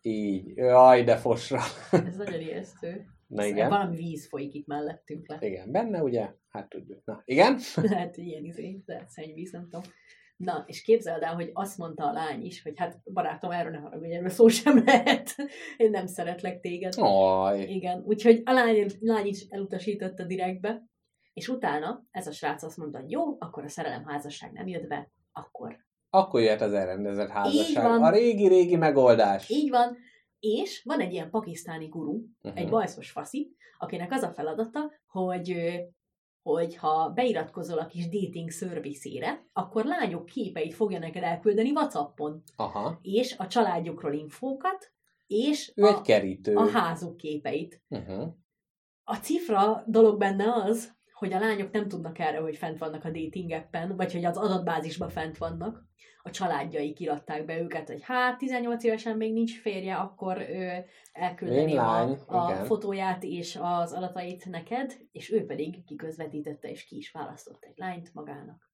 Így. Jaj, de fosra. Ez nagyon ijesztő. Na igen. Valami víz folyik itt mellettünk le. Igen, benne ugye? Hát tudjuk. Na, igen? Lehet, hogy ilyen izé, lehet szennyvíz, nem tudom. Na, és képzeld el, hogy azt mondta a lány is, hogy hát barátom, erről ne haragudj, erről szó sem lehet. Én nem szeretlek téged. Aj, Igen, úgyhogy a lány, lány is elutasította direktbe, és utána ez a srác azt mondta, hogy jó, akkor a szerelemházasság nem jött be, akkor akkor jöhet az elrendezett házasság. van. A régi-régi megoldás. így van. És van egy ilyen pakisztáni guru, Uh-huh. egy bajszos faszi, akinek az a feladata, hogy hogy ha beiratkozol a kis dating szörviszére, akkor lányok képeit fogja neked elküldeni Whatsappon, Aha. és a családjukról infókat, és Ő egy a, kerítő. a házuk képeit. Uh-huh. A cifra dolog benne az, hogy a lányok nem tudnak erre, hogy fent vannak a dating appen, vagy hogy az adatbázisban fent vannak. A családjaik iratták be őket, hogy hát 18 évesen még nincs férje, akkor ő elküldeni a, a igen. fotóját és az adatait neked, és ő pedig kiközvetítette, és ki is választott egy lányt magának.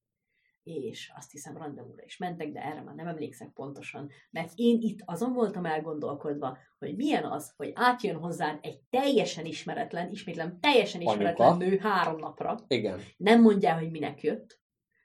És azt hiszem randevúra is mentek, de erre már nem emlékszek pontosan, mert én itt azon voltam elgondolkodva, hogy milyen az, hogy átjön hozzád egy teljesen ismeretlen, ismétlem, teljesen ismeretlen Anyuka. nő három napra, Igen. nem mondja, hogy minek jött,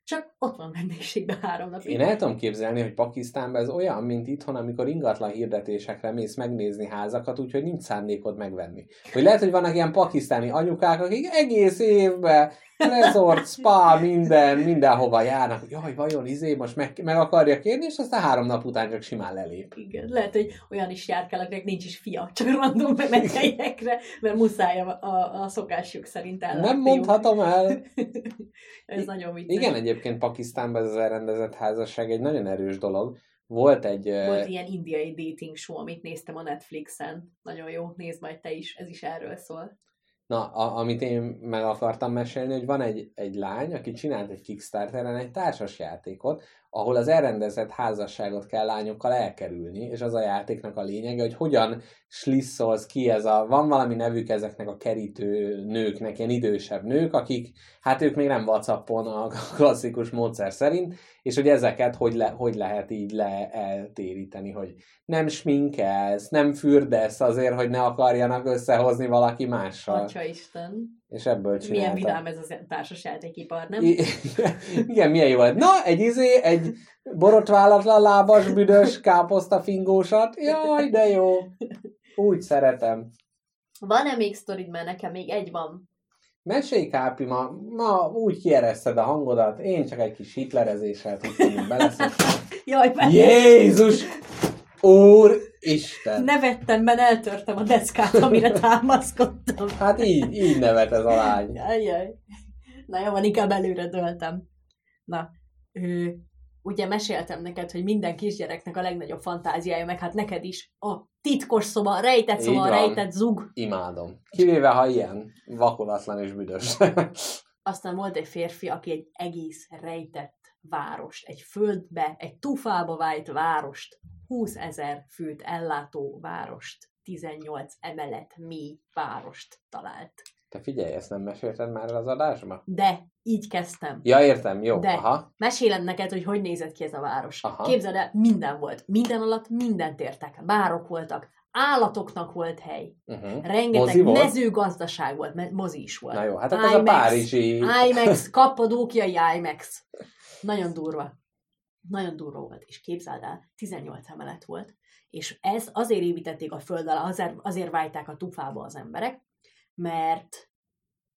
csak ott van vendégségben három napig. Én el tudom képzelni, hogy Pakisztánban ez olyan, mint itthon, amikor ingatlan hirdetésekre mész megnézni házakat, úgyhogy nincs szándékod megvenni. Hogy lehet, hogy vannak ilyen pakisztáni anyukák, akik egész évben resort, spa, minden, mindenhova járnak. Jaj, vajon izé most meg, meg akarja kérni, és aztán három nap után csak simán lelép. Igen, lehet, hogy olyan is jár kell, akinek nincs is fia, csak random bemegy helyekre, mert muszáj a, a, a szokásjuk szerint ellátniuk. Nem mondhatom el. Ez nagyon vicces. Igen, egyébként Pakisztánban ez az elrendezett házasság egy nagyon erős dolog. Volt egy... Volt ilyen indiai dating show, amit néztem a Netflixen. Nagyon jó, nézd majd te is, ez is erről szól. Na, a, amit én meg akartam mesélni, hogy van egy, egy lány, aki csinált egy Kickstarteren egy társas játékot, ahol az elrendezett házasságot kell lányokkal elkerülni, és az a játéknak a lényege, hogy hogyan slisszolsz ki ez a, van valami nevük ezeknek a kerítő nőknek, ilyen idősebb nők, akik, hát ők még nem Whatsappon a klasszikus módszer szerint, és hogy ezeket hogy, le, hogy lehet így le eltéríteni, hogy nem sminkelsz, nem fürdesz azért, hogy ne akarjanak összehozni valaki mással. Atya Isten. És ebből Milyen csináltam. vidám ez a társas játékipar, nem? I- Igen, milyen jó volt. Na, egy izé, egy borotválatlan lábas, büdös káposzta fingósat. Jaj, de jó. Úgy szeretem. Van-e még sztorid, mert nekem még egy van. Mesélj, Kápi, ma, ma úgy kiereszted a hangodat, én csak egy kis hitlerezéssel tudtam beleszokni. Jaj, mert Jézus! Úr Isten! nevettem, mert eltörtem a deszkát, amire támaszkodtam. Hát így, így nevet ez a lány. Ajaj. Na jó, van, inkább előre döltem. Na, ő, ugye meséltem neked, hogy minden kisgyereknek a legnagyobb fantáziája, meg hát neked is a titkos szoba, a rejtett szoba, a rejtett zug. Imádom. Kivéve, ha ilyen vakolatlan és büdös. Aztán volt egy férfi, aki egy egész rejtett várost, egy földbe, egy tufába vájt várost, 20 ezer főt ellátó várost, 18 emelet mély várost talált. Te figyelj, ezt nem mesélted már az adásba? De így kezdtem. Ja, értem, jó. De. Aha. Mesélem neked, hogy hogy nézett ki ez a város. Aha. Képzeld el, minden volt. Minden alatt mindent értek. Bárok voltak, állatoknak volt hely. Uh-huh. Rengeteg Mozi volt? mezőgazdaság volt, me- mozi is volt. Na jó, hát akkor ez a IMAX, párizsi... IMAX, kappadókiai IMAX. Nagyon durva. Nagyon durva volt. És képzeld el, 18 emelet volt. És ez azért építették a föld alá, azért, azért vájták a tufába az emberek, mert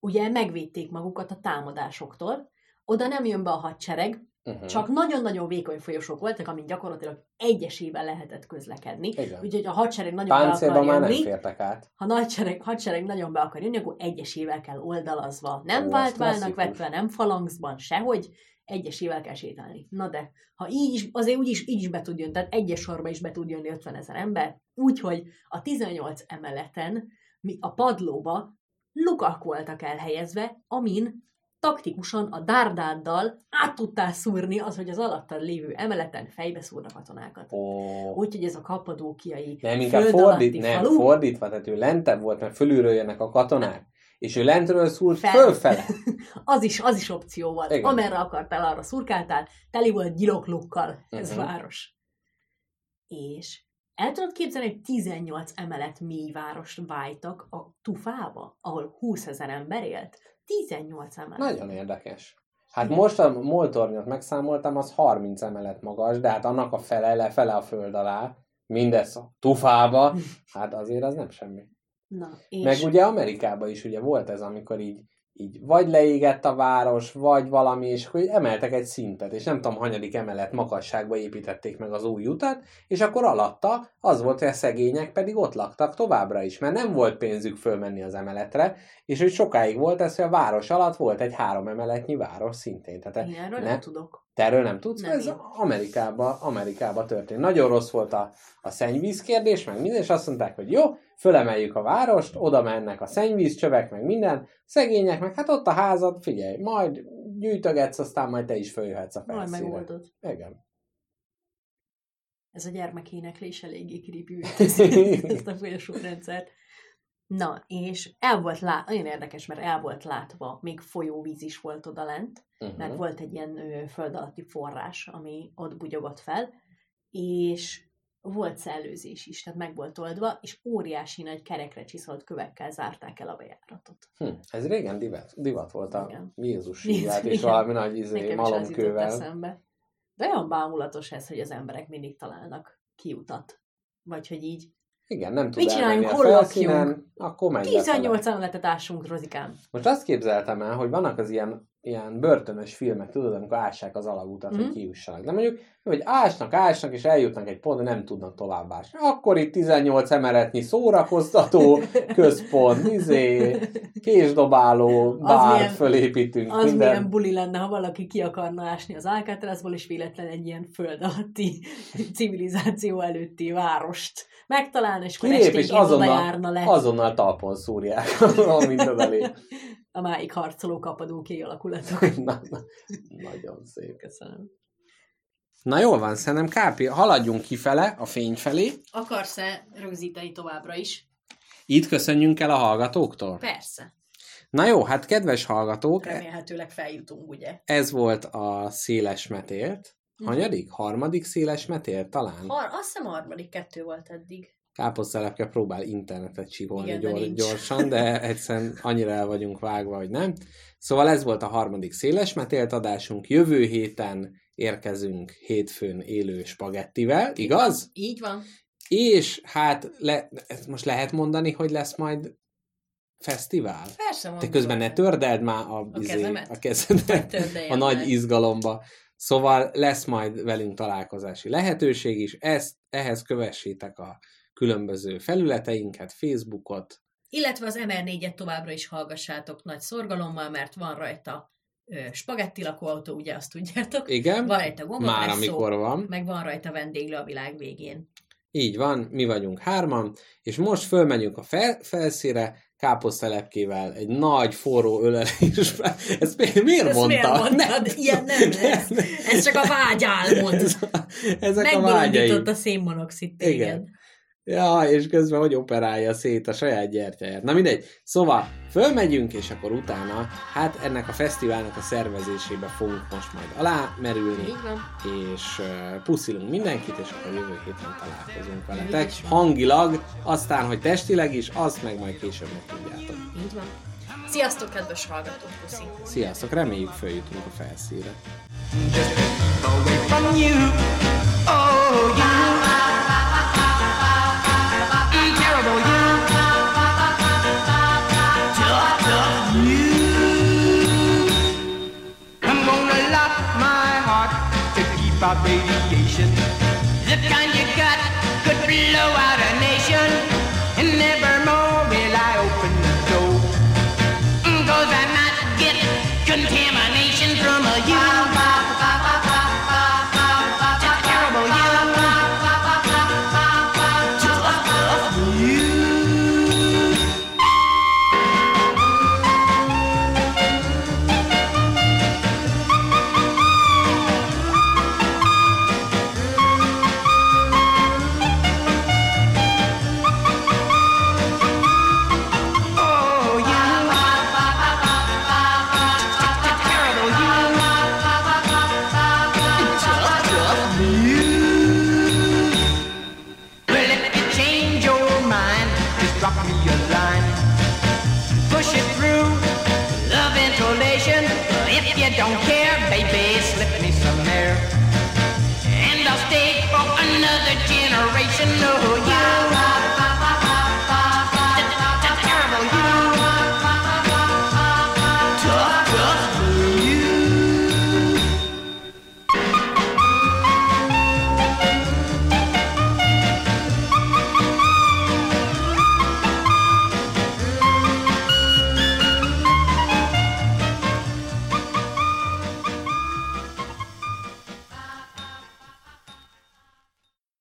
ugye megvédték magukat a támadásoktól, oda nem jön be a hadsereg, Uh-huh. csak nagyon-nagyon vékony folyosók voltak, amin gyakorlatilag egyesével lehetett közlekedni. Igen. Úgyhogy a hadsereg nagyon be Páncélban akar már nem fértek át. ha nagysereg, hadsereg nagyon be akar jönni, akkor egyesével kell oldalazva. Nem Ó, ez vált válnak klasszikus. vetve, nem falangszban, sehogy, egyesével kell sétálni. Na de, ha így is, azért úgy is, így is be tud jönni, tehát egyes sorba is be tud jönni 50 ezer ember, úgyhogy a 18 emeleten mi a padlóba lukak voltak elhelyezve, amin taktikusan a dárdáddal át tudtál szúrni az, hogy az alattad lévő emeleten fejbe szúrnak katonákat. Ó. Úgyhogy ez a kappadókiai Nem, inkább fordít, nem, falu, fordítva, tehát ő lentebb volt, mert fölülről jönnek a katonák, és ő lentről szúrt Fel. fölfele. az is, az is opció volt. Igen. Igen. Amerre akartál, arra szurkáltál, teli volt gyiloklukkal ez a város. És el tudod képzelni, hogy 18 emelet mély várost vájtak a Tufába, ahol 20 ezer ember élt? 18 emelet. Nagyon érdekes. Hát most a moltornyot megszámoltam, az 30 emelet magas, de hát annak a fele lefele a föld alá, mindez a tufába, hát azért az nem semmi. Na, és... Meg ugye Amerikában is ugye volt ez, amikor így, így vagy leégett a város, vagy valami, és akkor emeltek egy szintet, és nem tudom, hanyadik emelet makasságba építették meg az új utat, és akkor alatta az volt, hogy a szegények pedig ott laktak továbbra is, mert nem volt pénzük fölmenni az emeletre, és hogy sokáig volt ez, hogy a város alatt volt egy három emeletnyi város szintén. Tehát Én erről ne- nem tudok. te erről nem tudsz? Nem Ez én. Amerikába, Amerikába történt. Nagyon rossz volt a, a szennyvíz kérdés, meg minden, és azt mondták, hogy jó, fölemeljük a várost, oda mennek a szennyvízcsövek, meg minden, szegények, meg hát ott a házad, figyelj, majd gyűjtögetsz, aztán majd te is följöhetsz a Majd felszínre. megoldod. Igen. Ez a gyermekéneklés eléggé creepy ezt a folyosórendszert. Na, és el volt lát, nagyon érdekes, mert el volt látva, még folyóvíz is volt oda lent, Uh-huh. mert volt egy ilyen ö, föld alatti forrás, ami ott bugyogott fel, és volt szellőzés is, tehát meg volt oldva, és óriási nagy kerekre csiszolt kövekkel zárták el a bejáratot. Hm, ez régen divat, divat volt a Igen. Jézus hívát, és valami nagy izé, malomkővel. De olyan bámulatos ez, hogy az emberek mindig találnak kiutat. Vagy hogy így Igen, nem tud Mit csináljunk? Hol lakjunk? akkor megy lefele. 18 emeletet ássunk, Rozikám. Most azt képzeltem el, hogy vannak az ilyen, ilyen börtönös filmek, tudod, amikor ássák az alagútat, mm. Mhm. hogy kiussanak. De mondjuk, hogy ásnak, ásnak, és eljutnak egy pontra, nem tudnak tovább ásni. Akkor itt 18 emeletnyi szórakoztató központ, izé, késdobáló, bár milyen- fölépítünk, Az minden. milyen buli lenne, ha valaki ki akarna ásni az Alcatrazból, és véletlen egy ilyen föld alatti civilizáció előtti várost megtalálna, és akkor Kilép, és azonnal, járna le azonnal talpon szúrják, amint odalép. A máig harcoló kapadóké alakulatok. Na, na, nagyon szép. Köszönöm. Na jól van, szerintem Kápi, haladjunk kifele, a fény felé. Akarsz-e rögzíteni továbbra is? Itt köszönjünk el a hallgatóktól. Persze. Na jó, hát kedves hallgatók, Remélhetőleg feljutunk, ugye? ez volt a széles metélt. Hanyadik? Harmadik széles metélt talán? Har- azt hiszem a harmadik kettő volt eddig. Káposztelepke próbál internetet csiholni Igen, gyor- gyorsan, de egyszerűen annyira el vagyunk vágva, hogy nem. Szóval ez volt a harmadik széles metélt adásunk. Jövő héten érkezünk hétfőn élő spagettivel, igaz? Így van. És hát le, ezt most lehet mondani, hogy lesz majd fesztivál? Persze Te mondom. közben ne tördeld már a, A izé- kezemet? a kezedet a nagy meg. izgalomba. Szóval lesz majd velünk találkozási lehetőség is. Ezt, ehhez kövessétek a különböző felületeinket, Facebookot. Illetve az MR4-et továbbra is hallgassátok nagy szorgalommal, mert van rajta spagetti lakóautó, ugye azt tudjátok. Igen, Van rajta már gombapresszó, amikor van. meg van rajta vendéglő a világ végén. Így van, mi vagyunk hárman, és most fölmegyünk a fel, felszíre, káposztelepkével egy nagy forró ölelésbe. Ezt mi- miért Ezt mondta? miért mondtad? Ilyen nem lesz. Ez csak a vágyálmod. Ezek a vágyai. Megbolondított a szénmonoxid téged. Igen. Ja, és közben hogy operálja szét a saját gyertyáját. Na mindegy. Szóval fölmegyünk, és akkor utána, hát ennek a fesztiválnak a szervezésébe fogunk most majd alá merülni, Így van. és uh, puszilunk mindenkit, és akkor jövő héten találkozunk veletek. Hangilag, aztán, hogy testileg is, azt meg majd később megtudjátok. Így van. Sziasztok, kedves hallgatók, puszi! Sziasztok, reméljük följutunk a felszíre. away from you. Oh, you. To keep out radiation. The kind you got could blow out